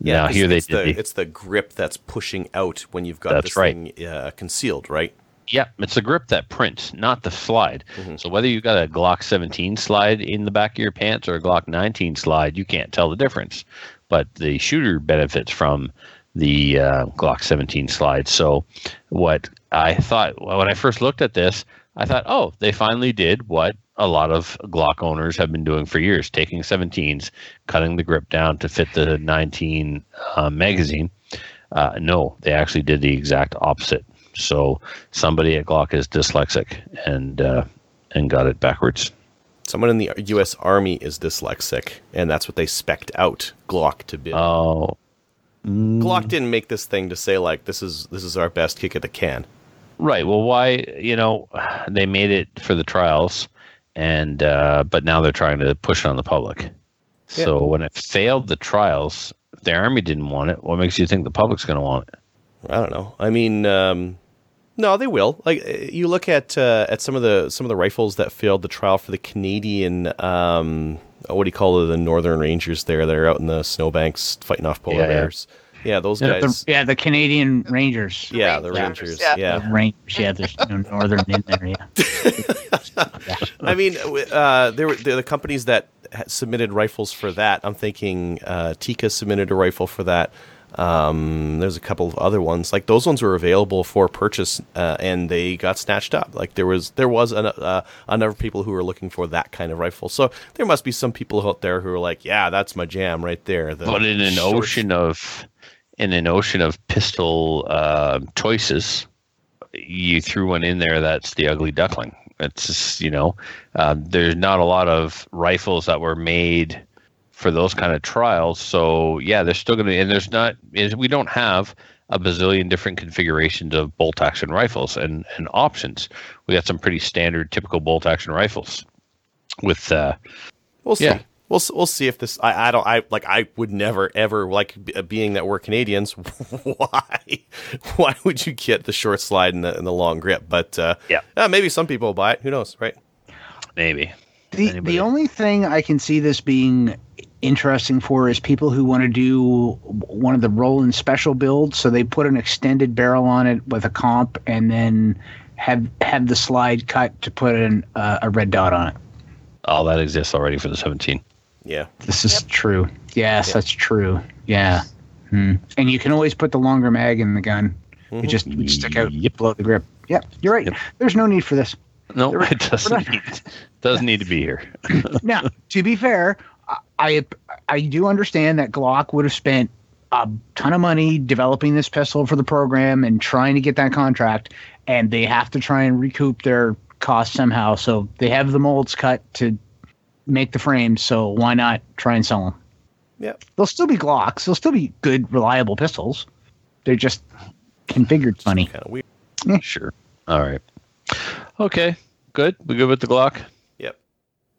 now 'cause here they it's did the, the, it's the grip that's pushing out when you've got That's this right. thing uh, concealed, right? Yeah, it's the grip that prints, not the slide. Mhm. So whether you've got a Glock 17 slide in the back of your pants or a Glock 19 slide, you can't tell the difference. But the shooter benefits from the uh, Glock 17 slide. So what I thought when I first looked at this, I thought, oh, they finally did what a lot of Glock owners have been doing for years, taking 17s, cutting the grip down to fit the 19 uh, magazine. Uh, no, they actually did the exact opposite. So somebody at Glock is dyslexic and uh, and got it backwards. Someone in the U.S. Army is dyslexic, and that's what they specced out Glock to be. Oh, Glock didn't make this thing to say like this is this is our best kick at the can. right. Well, why? You know, they made it for the trials, and uh, but now they're trying to push it on the public. So when it failed the trials, the army didn't want it, what makes you think the public's going to want it? I don't know. I mean, um, no, they will. Like you look at uh, at some of the some of the rifles that failed the trial for the Canadian. Um, what do you call it? The Northern Rangers there that are out in the snowbanks fighting off polar Yeah, yeah. bears. Yeah, those The, guys. the, yeah, the Canadian Rangers. yeah, the Rangers, Rangers. yeah. Yeah. The Rangers. Yeah, there's no northern in there. Yeah. I mean, uh, there were the companies that submitted rifles for that. I'm thinking uh, Tikka submitted a rifle for that. Um, there's a couple of other ones like those ones were available for purchase, uh, and they got snatched up. Like there was there was an, uh, a number of people who were looking for that kind of rifle. So there must be some people out there who are like, yeah, that's my jam right there. The But in an short- ocean of in an ocean of pistol uh, choices, you threw one in there that's the ugly duckling. It's just, you know, uh, there's not a lot of rifles that were made for those kind of trials. So yeah, there's still going to be, and there's not, we don't have a bazillion different configurations of bolt action rifles and and options. We got some pretty standard, typical bolt action rifles with uh, We'll see. Yeah. We'll we'll see if this. I, I don't. I like. I would never ever like being that we're Canadians. why? Why would you get the short slide and the, and the long grip? But uh, Yeah. uh, maybe some people will buy it. Who knows? Right? maybe. The Anybody? the only thing I can see this being interesting for is people who want to do one of the Roland special builds. So they put an extended barrel on it with a comp, and then have have the slide cut to put an, uh, a red dot on it. All that exists already for the 17. Yeah. This is true. Yes, that's true. Yeah. Hmm. And you can always put the longer mag in the gun. It just would stick out Yep. below the grip. Yep, you're right. Yep. There's no need for this. No, They're- it doesn't need, doesn't need to be here. now, to be fair, I I do understand that Glock would have spent a ton of money developing this pistol for the program and trying to get that contract, and they have to try and recoup their costs somehow. So they have the molds cut to make the frames. So why not try and sell them? Yeah. They'll still be Glocks. They'll still be good, reliable pistols. They're just configured funny. Kind of weird. Sure. All right. Okay. Good. We good with the Glock?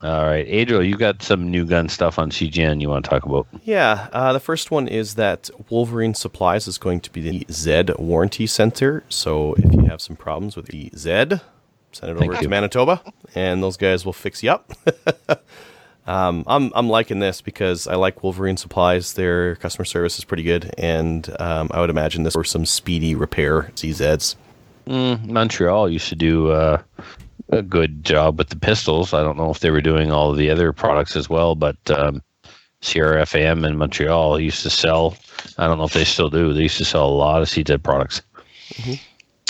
All right. Adriel, you got some new gun stuff on CGN you want to talk about? Yeah, uh, the first one is that Wolverine Supplies is going to be the Z warranty center. So if you have some problems with the Z, send it Thank over you. to Manitoba, and those guys will fix you up. um, I'm I'm liking this because I like Wolverine Supplies. Their customer service is pretty good, and um, I would imagine this for some speedy repair CZs. Mm, Montreal used to do uh, a good job with the pistols. I don't know if they were doing all of the other products as well, but um, in Montreal used to sell. I don't know if they still do. They used to sell a lot of CZ products,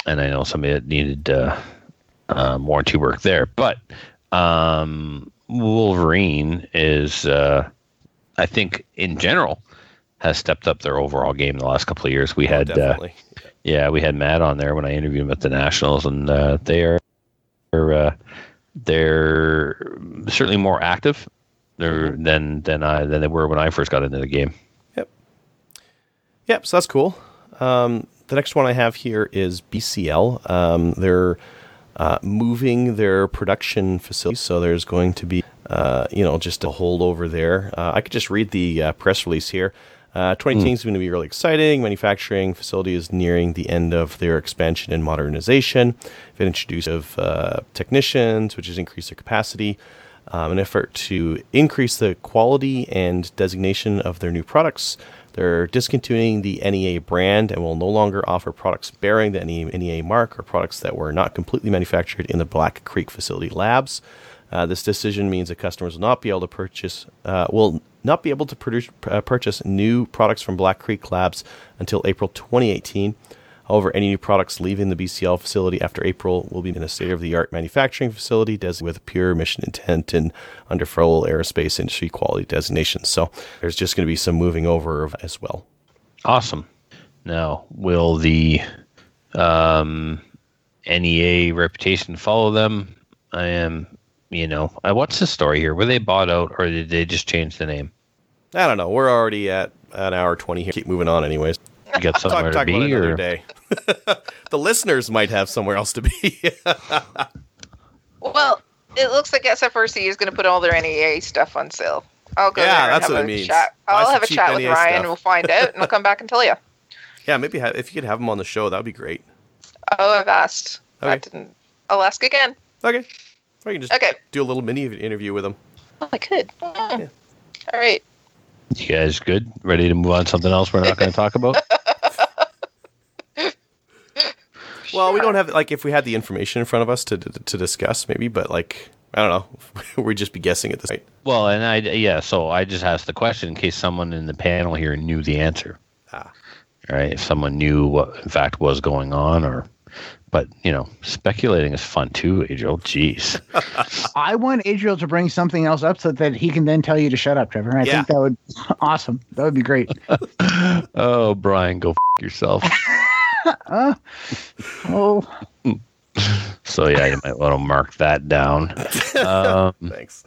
and I know somebody that needed uh, uh, warranty work there. But um, Wolverine is, uh, I think, in general, has stepped up their overall game in the last couple of years. We had uh, yeah, we had Matt on there when I interviewed him at the Nationals, and uh, they are they're, uh, they're certainly more active than than I than they were when I first got into the game. Yep, Yep. so that's cool. Um, the next one I have here is BCL. Um, they're uh, moving their production facility, so there's going to be, uh, you know, just a hold over there. Uh, I could just read the uh, press release here. Uh, 2018 is going to be really exciting. Manufacturing facility is nearing the end of their expansion and modernization. They've introduced of uh, technicians, which has increased their capacity. Um, an effort to increase the quality and designation of their new products. They're discontinuing the NEA brand and will no longer offer products bearing the NEA, NEA mark or products that were not completely manufactured in the Black Creek facility labs. Uh, this decision means that customers will not be able to purchase uh, will not be able to produce, uh, purchase new products from Black Creek Labs until April 2018. However, any new products leaving the BCL facility after April will be in a state of the art manufacturing facility with pure mission intent and under full aerospace industry quality designations. So there's just going to be some moving over as well. Awesome. Now, will the um, NEA reputation follow them? I am, you know, uh, what's the story here? Were they bought out, or did they just change the name? I don't know. We're already at an hour 20 here. Keep moving on, anyways. You got somewhere Talk, to talk about be, another or day. the listeners might have somewhere else to be. Well, it looks like SFRC is going to put all their NEA stuff on sale. I'll go Yeah, there and that's have what a it means. chat. I'll have a cheap chat with NEA Ryan. stuff. We'll find out, and I'll come back and tell you. yeah, maybe ha- if you could have them on the show, that would be great. Oh, I've asked. I Okay. didn't. I'll ask again. Okay. Or you can just Okay. do a little mini interview with them. Oh, I could. Mm. All right. You guys good? Ready to move on to something else we're not going to talk about? Well, we don't have like if we had the information in front of us to to, to discuss, maybe, but like I don't know, we'd just be guessing at this point. Well, and I yeah, so I just asked the question in case someone in the panel here knew the answer. Ah. Right, if someone knew what in fact was going on, or but you know, speculating is fun too, Adriel. Jeez. I want Adriel to bring something else up so that he can then tell you to shut up, Trevor. I Yeah. think that would awesome. That would be great. oh, Brian, go f- yourself. Uh, oh, So yeah, you might want to mark that down. Um, Thanks.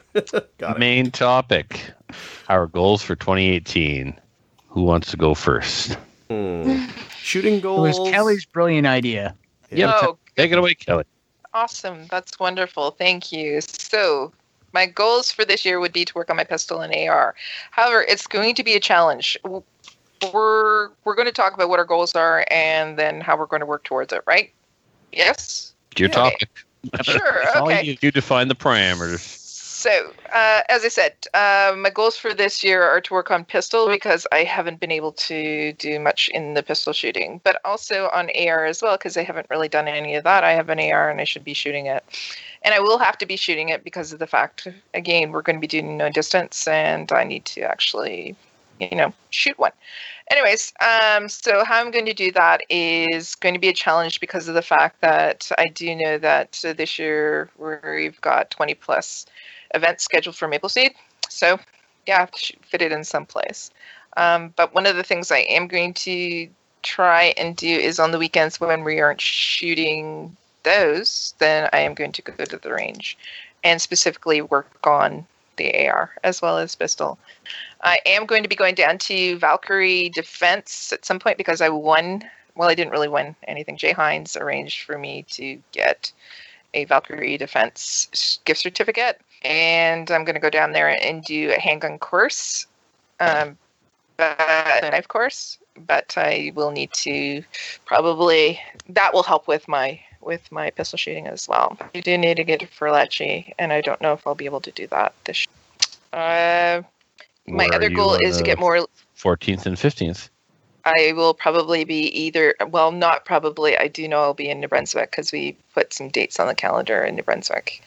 Got it. main topic: our goals for 2018. Who wants to go first? Hmm. Shooting It goals. was Kelly's brilliant idea. Yep. Oh, Take it away, Kelly. Awesome. That's wonderful. Thank you. So, my goals for this year would be to work on my pistol and AR. However, it's going to be a challenge. We're we're going to talk about what our goals are and then how we're going to work towards it, right? Yes. It's your Okay. topic. Sure. Okay. you. You define the parameters. So, uh, as I said, uh, my goals for this year are to work on pistol because I haven't been able to do much in the pistol shooting, but also on AR as well because I haven't really done any of that. I have an AR and I should be shooting it. And I will have to be shooting it because of the fact, again, we're going to be doing no distance and I need to actually, you know, shoot one. Anyways, um, so how I'm going to do that is going to be a challenge because of the fact that I do know that this year we've got 20 plus events scheduled for Maple Seed. So, yeah, fit it in someplace. Um, but one of the things I am going to try and do is on the weekends when we aren't shooting those, then I am going to go to the range and specifically work on the AR as well as pistol. I am going to be going down to Valkyrie Defense at some point because I won. Well, I didn't really win anything. Jay Hines arranged for me to get a Valkyrie Defense gift certificate, and I'm going to go down there and do a handgun course, um, but a knife course. But I will need to probably that will help with my with my pistol shooting as well. I do need to get for Lecce, and I don't know if I'll be able to do that this. Uh, my other goal is to get more 14th and 15th. I will probably be either, well, not probably. I do know I'll be in New Brunswick because we put some dates on the calendar in New Brunswick.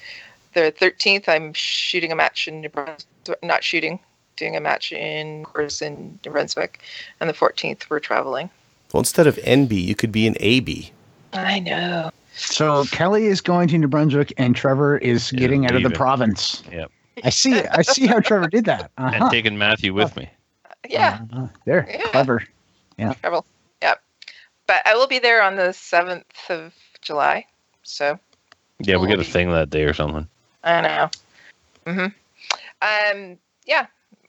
The 13th, I'm shooting a match in New Brunswick, not shooting, doing a match in course in New Brunswick. And the 14th, we're traveling. Well, instead of NB, you could be an AB. I know. So Kelly is going to New Brunswick, and Trevor is Yeah, getting out of the leaving. province. Yep. I see. I see how Trevor did that. And Uh-huh. taking Matthew with me. Yeah, Uh-huh. There, Yeah. clever. travel. Yeah. But I will be there on the 7th of July. So Yeah, we got a Cool. thing that day or something. I know. hmm Um, yeah.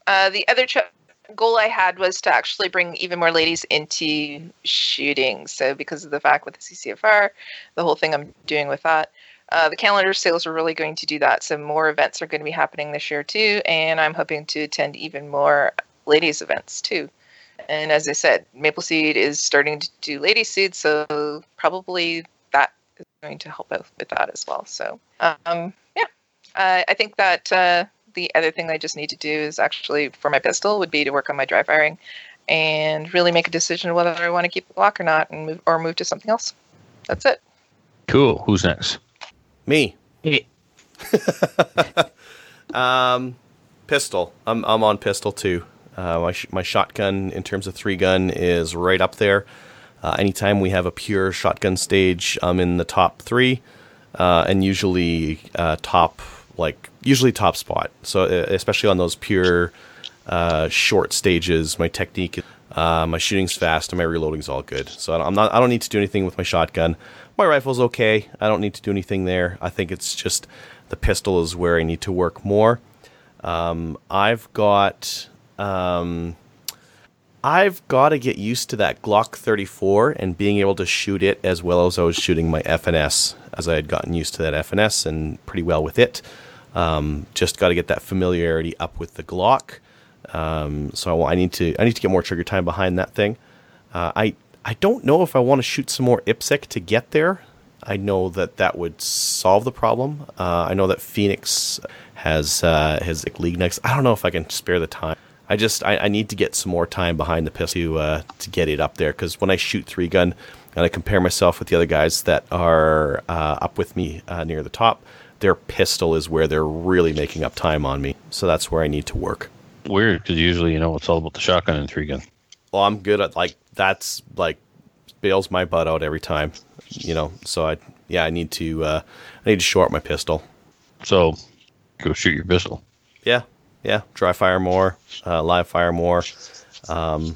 Uh, the other ch- goal I had was to actually bring even more ladies into shooting. So because of the fact with the CCFR, the whole thing I'm doing with that, uh, the calendar sales are really going to do that. So more events are going to be happening this year too, and I'm hoping to attend even more ladies events too. And as I said, Maple Seed is starting to do Ladies Seed, so probably that is going to help out with that as well. So um, yeah, uh, I think that uh, the other thing I just need to do is actually for my pistol would be to work on my dry firing and really make a decision whether I want to keep the Glock or not, and move or move to something else. That's it. Cool. Who's next? Me. It- Um, pistol. I'm I'm on pistol too. Uh, my sh- my shotgun in terms of three gun is right up there. Uh, anytime we have a pure shotgun stage, I'm in the top three, uh, and usually uh, top like usually top spot. So especially on those pure uh, short stages, my technique, uh, my shooting's fast, and my reloading's all good. So I'm not I don't need to do anything with my shotgun. My rifle's okay. I don't need to do anything there. I think it's just the pistol is where I need to work more. Um, I've got um, I've got to get used to that Glock 34 and being able to shoot it as well as I was shooting my FNS, as I had gotten used to that FNS and pretty well with it. Um, just got to get that familiarity up with the Glock. Um, so I, I need to I need to get more trigger time behind that thing. Uh, I I don't know if I want to shoot some more IPSC to get there. I know that that would solve the problem. Uh, I know that Phoenix has uh, like, league next. I don't know if I can spare the time. I just I, I need to get some more time behind the pistol to uh, to get it up there because when I shoot three gun and I compare myself with the other guys that are uh, up with me uh, near the top, their pistol is where they're really making up time on me. So that's where I need to work. Weird, because usually you know it's all about the shotgun and three gun. well, I'm good at like that's like bails my butt out every time, you know. So I yeah, I need to uh, I need to short my pistol. So go shoot your pistol. Yeah, yeah, dry fire more, uh, live fire more. Um,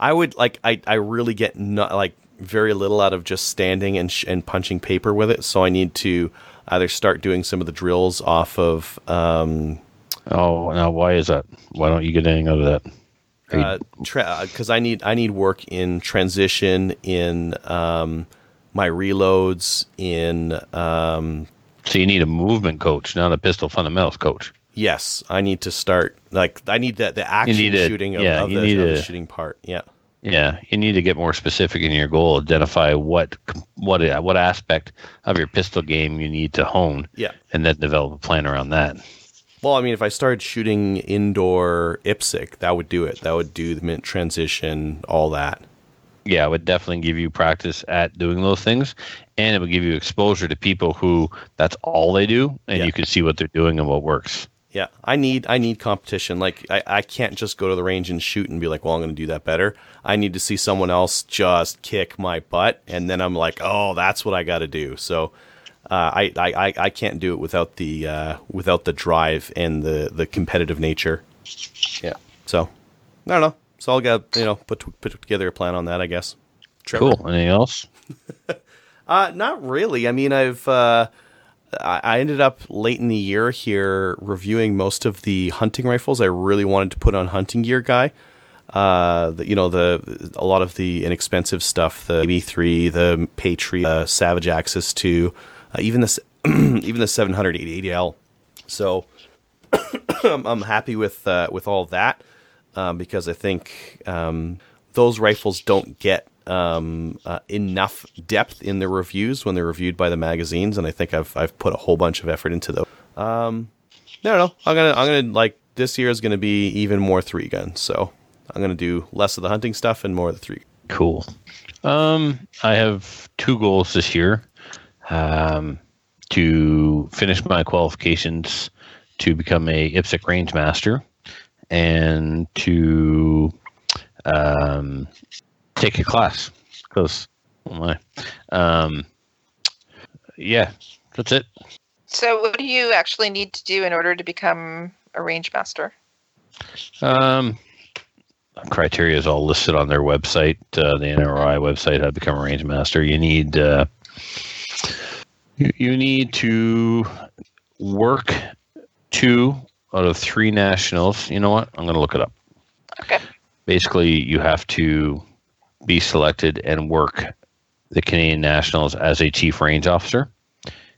I would like I I really get not like very little out of just standing and sh- and punching paper with it. So I need to either start doing some of the drills off of um, Oh, now why is that? Why don't you get anything out of that? Are you- because I need I need work in transition in um, my reloads in um, so you need a movement coach, not a pistol fundamentals coach. Yes I need to start like I need that the action need a- shooting of, yeah, of, you the, need of the shooting part yeah Yeah, you need to get more specific in your goal. Identify what what uh, what aspect of your pistol game you need to hone. Yeah. and then develop a plan around that. well I mean if I started shooting indoor IPSC that would do it that would do the mint transition all that Yeah, it would definitely give you practice at doing those things, and it would give you exposure to people who that's all they do, and Yeah. you can see what they're doing and what works. Yeah, I need I need competition. Like I, I can't just go to the range and shoot and be like, well, I'm going to do that better. I need to see someone else just kick my butt, and then I'm like, oh, that's what I got to do. So uh, I, I I I can't do it without the uh, without the drive and the the competitive nature. Yeah. So I don't know. So I'll get you know put put together a plan on that. I guess. Trevor? Cool. Anything else? Uh, not really. I mean, I've uh, I ended up late in the year here reviewing most of the hunting rifles. I really wanted to put on hunting gear guy. Uh, the, you know the a lot of the inexpensive stuff, the B3, the Patriot, uh, Savage Axis 2, uh, even this even the 780L. So I'm, I'm happy with uh, with all that um, because I think um, those rifles don't get um, uh, enough depth in their reviews when they're reviewed by the magazines, and I think I've I've put a whole bunch of effort into those. Um, don't know. I'm gonna I'm gonna like this year is gonna be even more three guns. So I'm gonna do less of the hunting stuff and more of the three. Cool. Um, I have two goals this year. Um, to finish my qualifications to become a IPSC range master and to um, take a class because oh my. Um, yeah that's it. So, what do you actually need to do in order to become a range master? um, criteria is all listed on their website uh, the nri website how to become a range master. You need uh, you, you need to work two out of three nationals. You know what? I'm going to look it up. Okay. basically you have to be selected and work the Canadian Nationals as a chief range officer.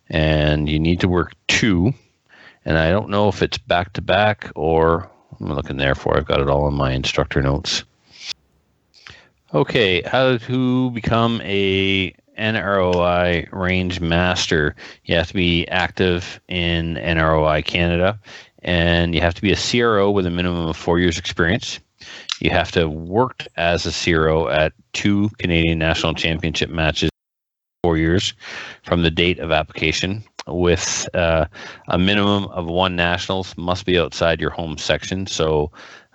And you need to work two. And I don't know if it's back to back or I'm looking there for I've got it all in my instructor notes. Okay, how to become a NROI range master. You have to be active in NROI Canada and you have to be a CRO with a minimum of four years experience. You have to have worked as a CRO at two Canadian National Championship matches four years from the date of application with uh, a minimum of one nationals must be outside your home section. So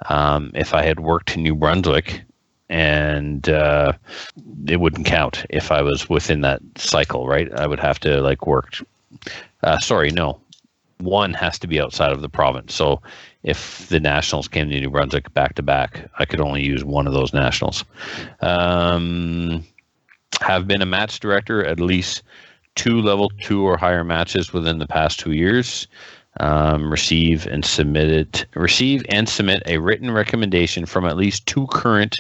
um, if I had worked in New Brunswick and uh, it wouldn't count if I was within that cycle, right? I would have to like work. Uh, sorry, no, one has to be outside of the province. So if the nationals came to New Brunswick back to back, I could only use one of those nationals. Um, have been a match director at least two level two or higher matches within the past two years. Um, receive and submitted receive and submit a written recommendation from at least two current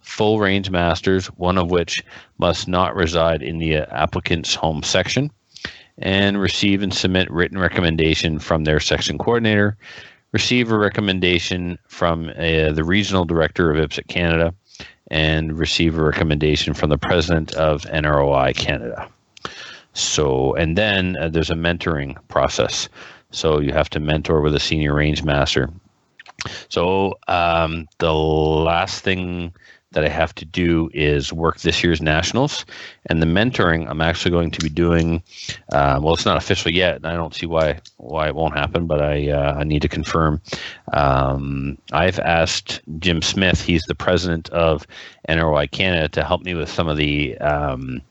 full range masters, one of which must not reside in the applicant's home section, and receive and submit written recommendation from their section coordinator. Receive a recommendation from uh, the regional director of IPSC Canada, and receive a recommendation from the president of NROI Canada. So, and then uh, there's a mentoring process. So you have to mentor with a senior range master. So um, the last thing that I have to do is work this year's nationals, and the mentoring I'm actually going to be doing. Uh, well, it's not official yet, and I don't see why why it won't happen, but I uh, I need to confirm. Um, I've asked Jim Smith, he's the president of NROI Canada, to help me with some of the um,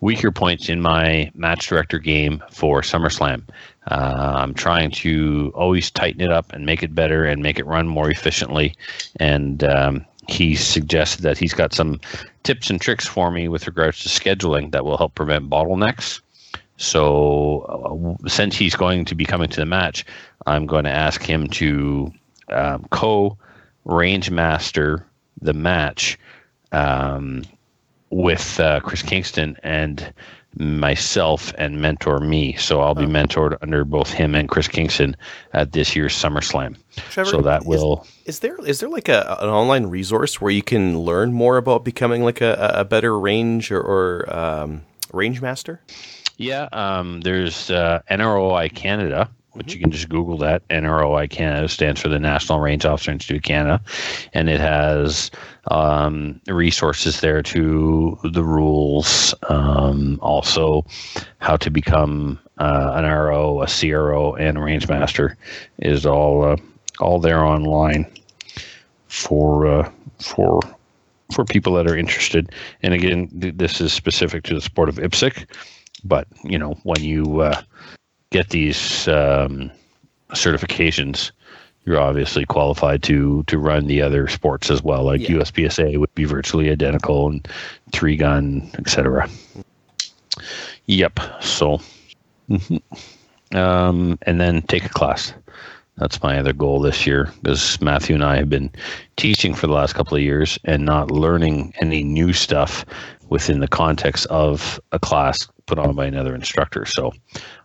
weaker points in my match director game for SummerSlam. Uh, I'm trying to always tighten it up and make it better and make it run more efficiently. And um, he suggested that he's got some tips and tricks for me with regards to scheduling that will help prevent bottlenecks. So, uh, since he's going to be coming to the match, I'm going to ask him to um, co range master the match um, with uh, Chris Kingston and myself and mentor me. So I'll be mentored under both him and Chris Kingston at this year's SummerSlam. Trevor, so that will. Is there is there like a an online resource where you can learn more about becoming like a, a better range or, or um, range master? Yeah, um, there's uh, NROI Canada, which you can just Google that. NROI Canada stands for the National Range Officer Institute of Canada, and it has um, resources there to the rules, um, also how to become uh, an RO, a CRO, and a range master is all uh, all there online for uh, for for people that are interested. And again, th- this is specific to the sport of IPSC but you know when you uh, get these um, certifications you're obviously qualified to to run the other sports as well like Yeah. uspsa would be virtually identical and three gun etc yep so mhm. um, and then take a class that's my other goal this year because Matthew and I have been teaching for the last couple of years and not learning any new stuff within the context of a class put on by another instructor. So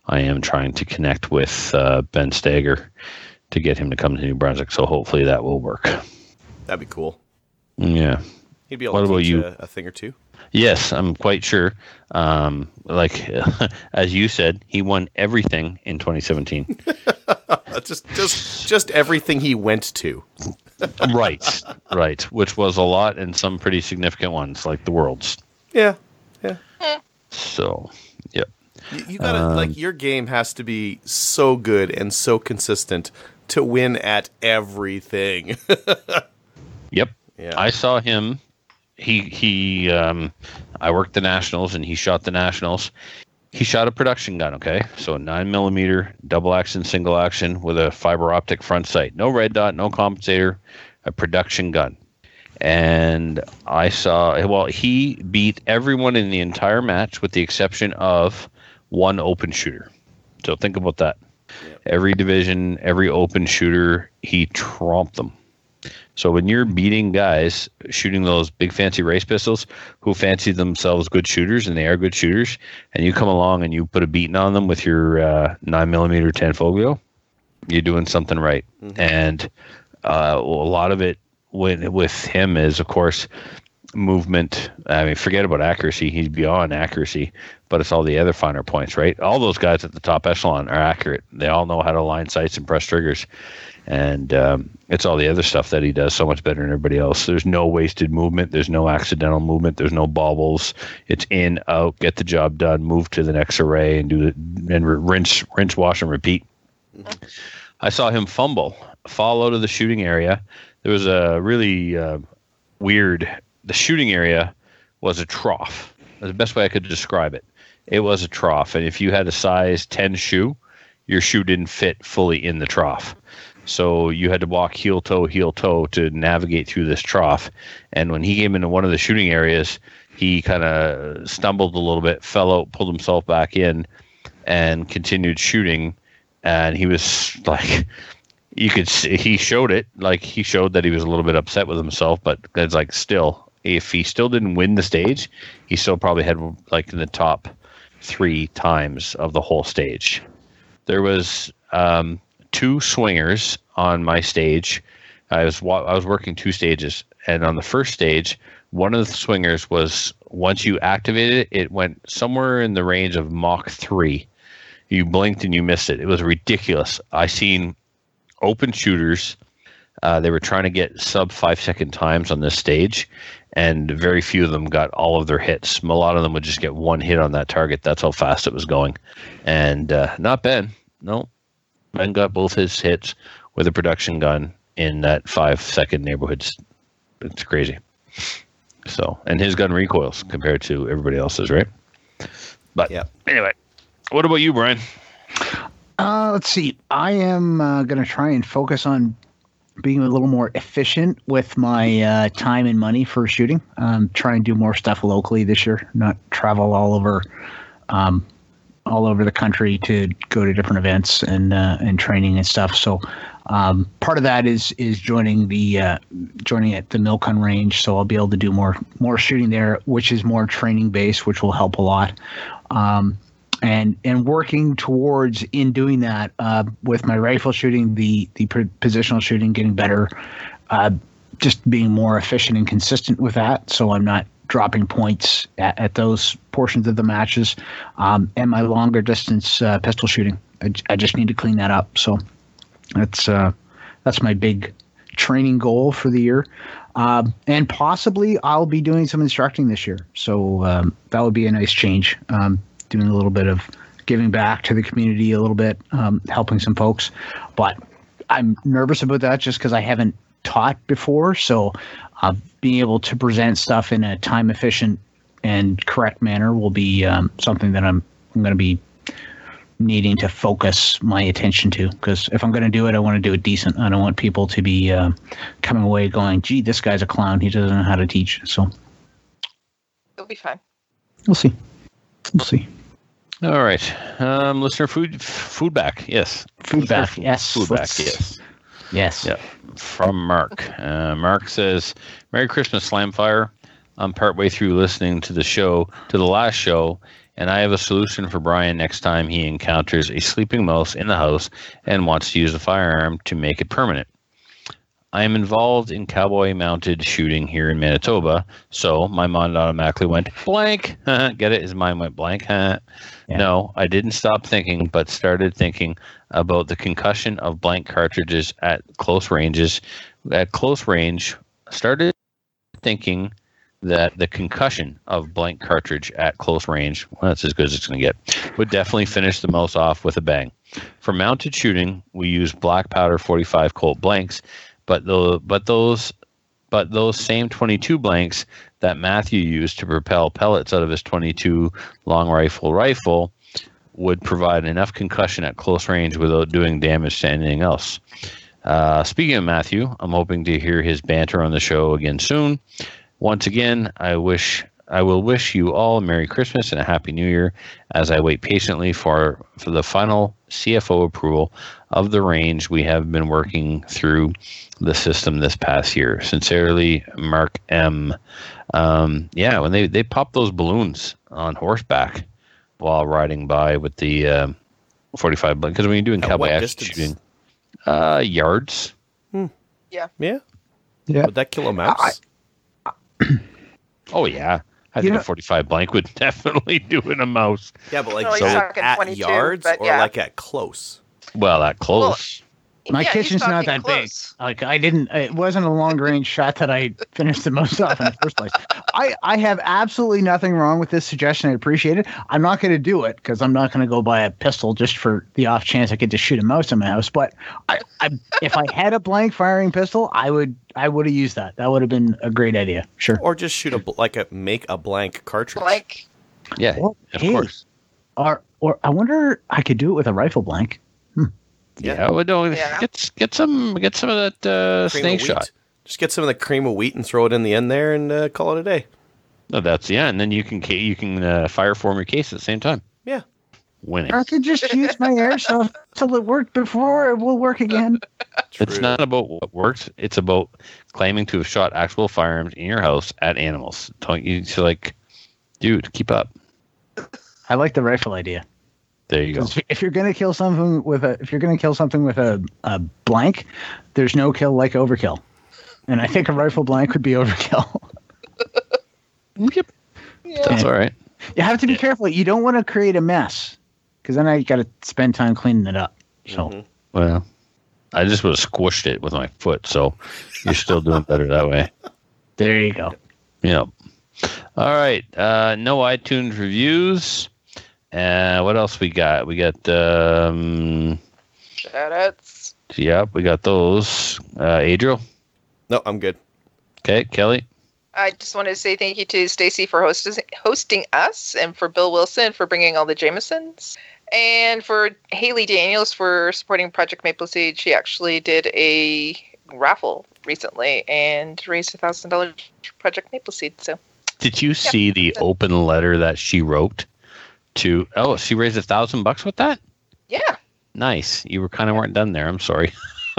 I am trying to connect with uh, Ben Stoeger to get him to come to New Brunswick. So hopefully that will work. That'd be cool. Yeah. He'd be able What to about teach you? A, a thing or two. Yes, I'm quite sure. Um, like as you said, he won everything in 2017. Uh, just just just everything he went to. right, right. Which was a lot and some pretty significant ones, like the Worlds. Yeah, yeah. So, yep. You, you gotta Um, like your game has to be so good and so consistent to win at everything. Yep. Yeah. I saw him. He he. Um, I worked the nationals, and he shot the nationals. He shot a production gun. Okay, so a nine millimeter double action, single action with a fiber optic front sight. No red dot, no compensator. A production gun. And I saw. Well, he beat everyone in the entire match with the exception of one open shooter. So think about that. Every division, every open shooter, he tromped them. So when you're beating guys shooting those big fancy race pistols who fancy themselves good shooters and they are good shooters, and you come along and you put a beating on them with your uh, nine millimeter Tanfoglio, you're doing something right. And uh, a lot of it with with him is, of course, movement. I mean, forget about accuracy; he's beyond accuracy. But it's all the other finer points, right? All those guys at the top echelon are accurate. They all know how to line sights and press triggers and um, it's all the other stuff that he does so much better than everybody else. There's no wasted movement. There's no accidental movement. There's no bobbles. It's in, out, get the job done, move to the next array, and do the and rinse, rinse, wash, and repeat. I saw him fumble, fall out of the shooting area. There was a really uh, weird. The shooting area was a trough. That's the best way I could describe it. It was a trough, and if you had a size ten shoe, your shoe didn't fit fully in the trough. So you had to walk heel toe, heel toe to navigate through this trough. And when he came into one of the shooting areas, he kind of stumbled a little bit, fell out, pulled himself back in, and continued shooting. And he was like, you could see he showed it, like he showed that he was a little bit upset with himself, but it's like still, if he still didn't win the stage, he still probably had like in the top three times of the whole stage. There was um, two swingers on my stage. I was wa- I was working two stages, and on the first stage, one of the swingers was once you activated it, it went somewhere in the range of Mach three. You blinked and you missed it. It was ridiculous. I seen open shooters. Uh, they were trying to get sub five second times on this stage, and very few of them got all of their hits. A lot of them would just get one hit on that target. That's how fast it was going. And uh, not Ben. No, Ben got both his hits with a production gun in that five second neighborhood. It's crazy. So, and his gun recoils compared to everybody else's, right? But yeah. anyway, what about you, Brian? Uh, let's see. I am uh, going to try and focus on being a little more efficient with my uh, time and money for shooting. Um, try and do more stuff locally this year, not travel all over, um, all over the country to go to different events and uh, and training and stuff. So um, part of that is is joining the uh, joining at the Milcon range. So I'll be able to do more more shooting there, which is more training based, which will help a lot. Um, and and working towards in doing that uh, with my rifle shooting, the the positional shooting, getting better, uh, just being more efficient and consistent with that. So I'm not dropping points at, at those portions of the matches, um, and my longer distance uh, pistol shooting. I, I, just need to clean that up. So that's uh, that's my big training goal for the year. Um, and possibly I'll be doing some instructing this year. So um, that would be a nice change. Um, doing a little bit of giving back to the community, a little bit, um, helping some folks. But I'm nervous about that just because I haven't taught before. So uh, being able to present stuff in a time efficient and correct manner will be um, something that I'm, I'm going to be needing to focus my attention to because if I'm going to do it, I want to do it decent. I don't want people to be uh, coming away going, "Gee, this guy's a clown. He doesn't know how to teach." So it'll be fine. We'll see. We'll see. All right. Um, listener food food back. Yes. Food back. Yes. Food back. Yes. Yes. Yeah. From Mark. Uh, Mark says, "Merry Christmas, Slamfire. I'm partway through listening to the show, to the last show, and I have a solution for Brian next time he encounters a sleeping mouse in the house and wants to use a firearm to make it permanent. I am involved in cowboy mounted shooting here in Manitoba, so my mind automatically went blank. Get it? His mind went blank. yeah. No, I didn't stop thinking, but started thinking about the concussion of blank cartridges at close ranges. At close range, started thinking that the concussion of blank cartridge at close range, well, that's as good as it's going to get, would definitely finish the mouse off with a bang. For mounted shooting, we use black powder 45 Colt blanks but the but those but those same 22 blanks that Matthew used to propel pellets out of his 22 long rifle rifle would provide enough concussion at close range without doing damage to anything else. Uh, speaking of Matthew, I'm hoping to hear his banter on the show again soon. Once again, I wish I will wish you all a Merry Christmas and a Happy New Year as I wait patiently for, for the final CFO approval of the range we have been working through the system this past year. Sincerely, Mark M. Um, yeah, when they, they pop those balloons on horseback while riding by with the uh, 45 because when you're doing At cowboy action shooting, uh, yards. Hmm. Yeah. Yeah. Yeah. Would that kill a mouse? I, oh yeah. I you think know, a 45 blank would definitely do in a mouse. Yeah, but like no, so at yards or yeah. like at close. Well, that close. Well, my yeah, kitchen's not that close. big. Like I didn't. It wasn't a long range shot that I finished the most off in the first place. I I have absolutely nothing wrong with this suggestion. I appreciate it. I'm not going to do it because I'm not going to go buy a pistol just for the off chance I get to shoot a mouse in my house. But I, I if I had a blank firing pistol, I would I would have used that. That would have been a great idea. Sure. Or just shoot a like a make a blank cartridge. Blank. Yeah, well, of hey, course. Or or I wonder I could do it with a rifle blank. Yeah, yeah well, no, yeah. get get some get some of that uh, snake shot. Just get some of the cream of wheat and throw it in the end there, and uh, call it a day. No, that's yeah, and then you can you can uh, fire form your case at the same time. Yeah, winning. I could just use my airsoft till it worked before it will work again. it's not about what works; it's about claiming to have shot actual firearms in your house at animals. Don't you? So like, dude, keep up. I like the rifle idea. There you go. If you're gonna kill something with a, if you're gonna kill something with a, a blank, there's no kill like overkill, and I think a rifle blank would be overkill. yep, yeah. that's all right. You have to be yeah. careful. You don't want to create a mess, because then I got to spend time cleaning it up. So, mm-hmm. well, I just would have squished it with my foot. So, you're still doing better that way. There you go. Yep. All right. Uh, no iTunes reviews. Uh, what else we got? We got um, shoutouts. Yep, we got those. Uh, Adriel. No, I'm good. Okay, Kelly. I just wanted to say thank you to Stacy for hosting hosting us, and for Bill Wilson for bringing all the Jamesons, and for Haley Daniels for supporting Project Maple Seed. She actually did a raffle recently and raised a thousand dollars for Project Maple Seed. So Did you see the open letter that she wrote to? Oh, she raised a thousand bucks with that. yeah, Nice. You were kind of weren't done there. I'm sorry.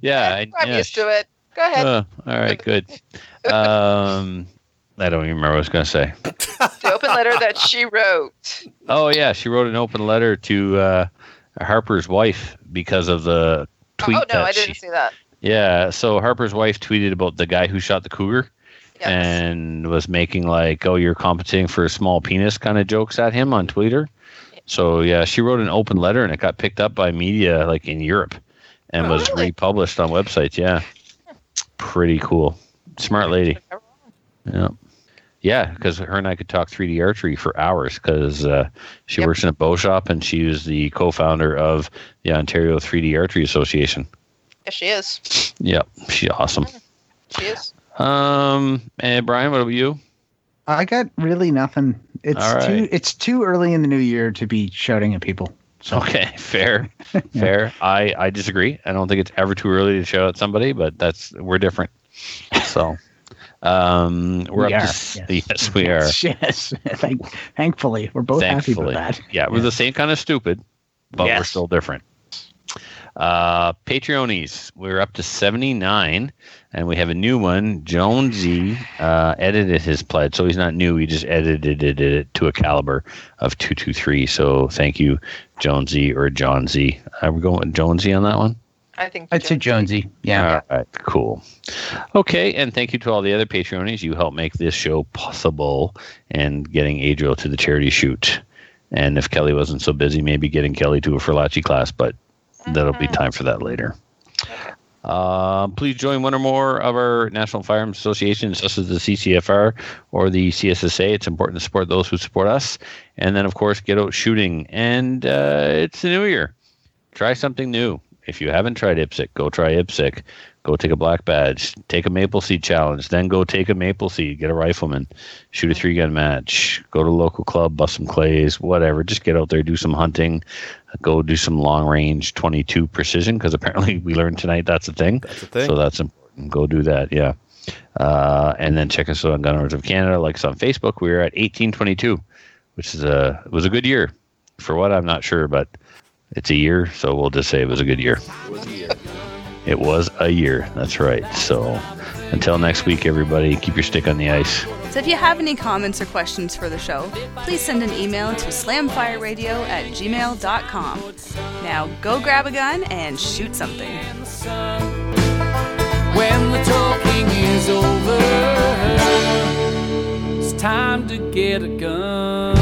yeah, I- I'm yeah, used to it. Go ahead. Uh, all right, good. Um, I don't even remember what I was going to say. the open letter that she wrote. Oh yeah, she wrote an open letter to uh, Harper's wife because of the tweet oh no, I didn't she. see that. Yeah, so Harper's wife tweeted about the guy who shot the cougar Yes. and was making like, "Oh, you're competing for a small penis" kind of jokes at him on Twitter. So yeah, she wrote an open letter and it got picked up by media like in Europe and Oh, was really? republished on websites. Yeah, pretty cool. Smart lady. Yeah. Yeah, because her and I could talk 3D archery for hours because uh, she Yep. works in a bow shop and she was the co-founder of the Ontario 3D Archery Association. Yes, she is. Yep, she's awesome. She is. Um, and Brian, what about you? I got really nothing. It's right. too it's too early in the new year to be shouting at people. So Okay, fair, fair. I I disagree. I don't think it's ever too early to shout at somebody, but that's we're different. So, um, we're We up are, to yes. yes, we are. yes, thank, thankfully we're both happy Thankfully, about that. yeah, we're the same kind of stupid, but we're still different. Uh, Patreonies, we're up to 79, and we have a new one. Jonesy uh, edited his pledge, so he's not new. He just edited it to a caliber of 223. So thank you, Jonesy or John Z. Are we going with Jonesy on that one? I think. I'd say Jonesy. Yeah. All right, cool. Okay, and thank you to all the other Patreonies. You help make this show possible and getting Adriel to the charity shoot. And if Kelly wasn't so busy, maybe getting Kelly to a Ferlacci class, but that'll be time for that later. Uh, please join one or more of our National Firearms Associations, such as the CCFR or the CSSA. It's important to support those who support us. And then, of course, get out shooting. And uh, it's the new year. Try something new. If you haven't tried IPSC, go try IPSC. Go take a black badge. Take a maple seed challenge. Then go take a maple seed. Get a rifleman. Shoot a three gun match. Go to a local club. Bust some clays. Whatever. Just get out there. Do some hunting. Go do some long range 22 precision because apparently we learned tonight that's a thing. That's the thing. So that's important. Go do that. Yeah. Uh, and then check us out on Gun Owners of Canada. Like us on Facebook. We are at 1822, which is a it was a good year. For what I'm not sure, but it's a year, so we'll just say it was a good year. It was a year. That's right. So until next week, everybody, keep your stick on the ice. So if you have any comments or questions for the show, please send an email to slamfireradio at gmail.com. Now go grab a gun and shoot something. When the talking is over, it's time to get a gun.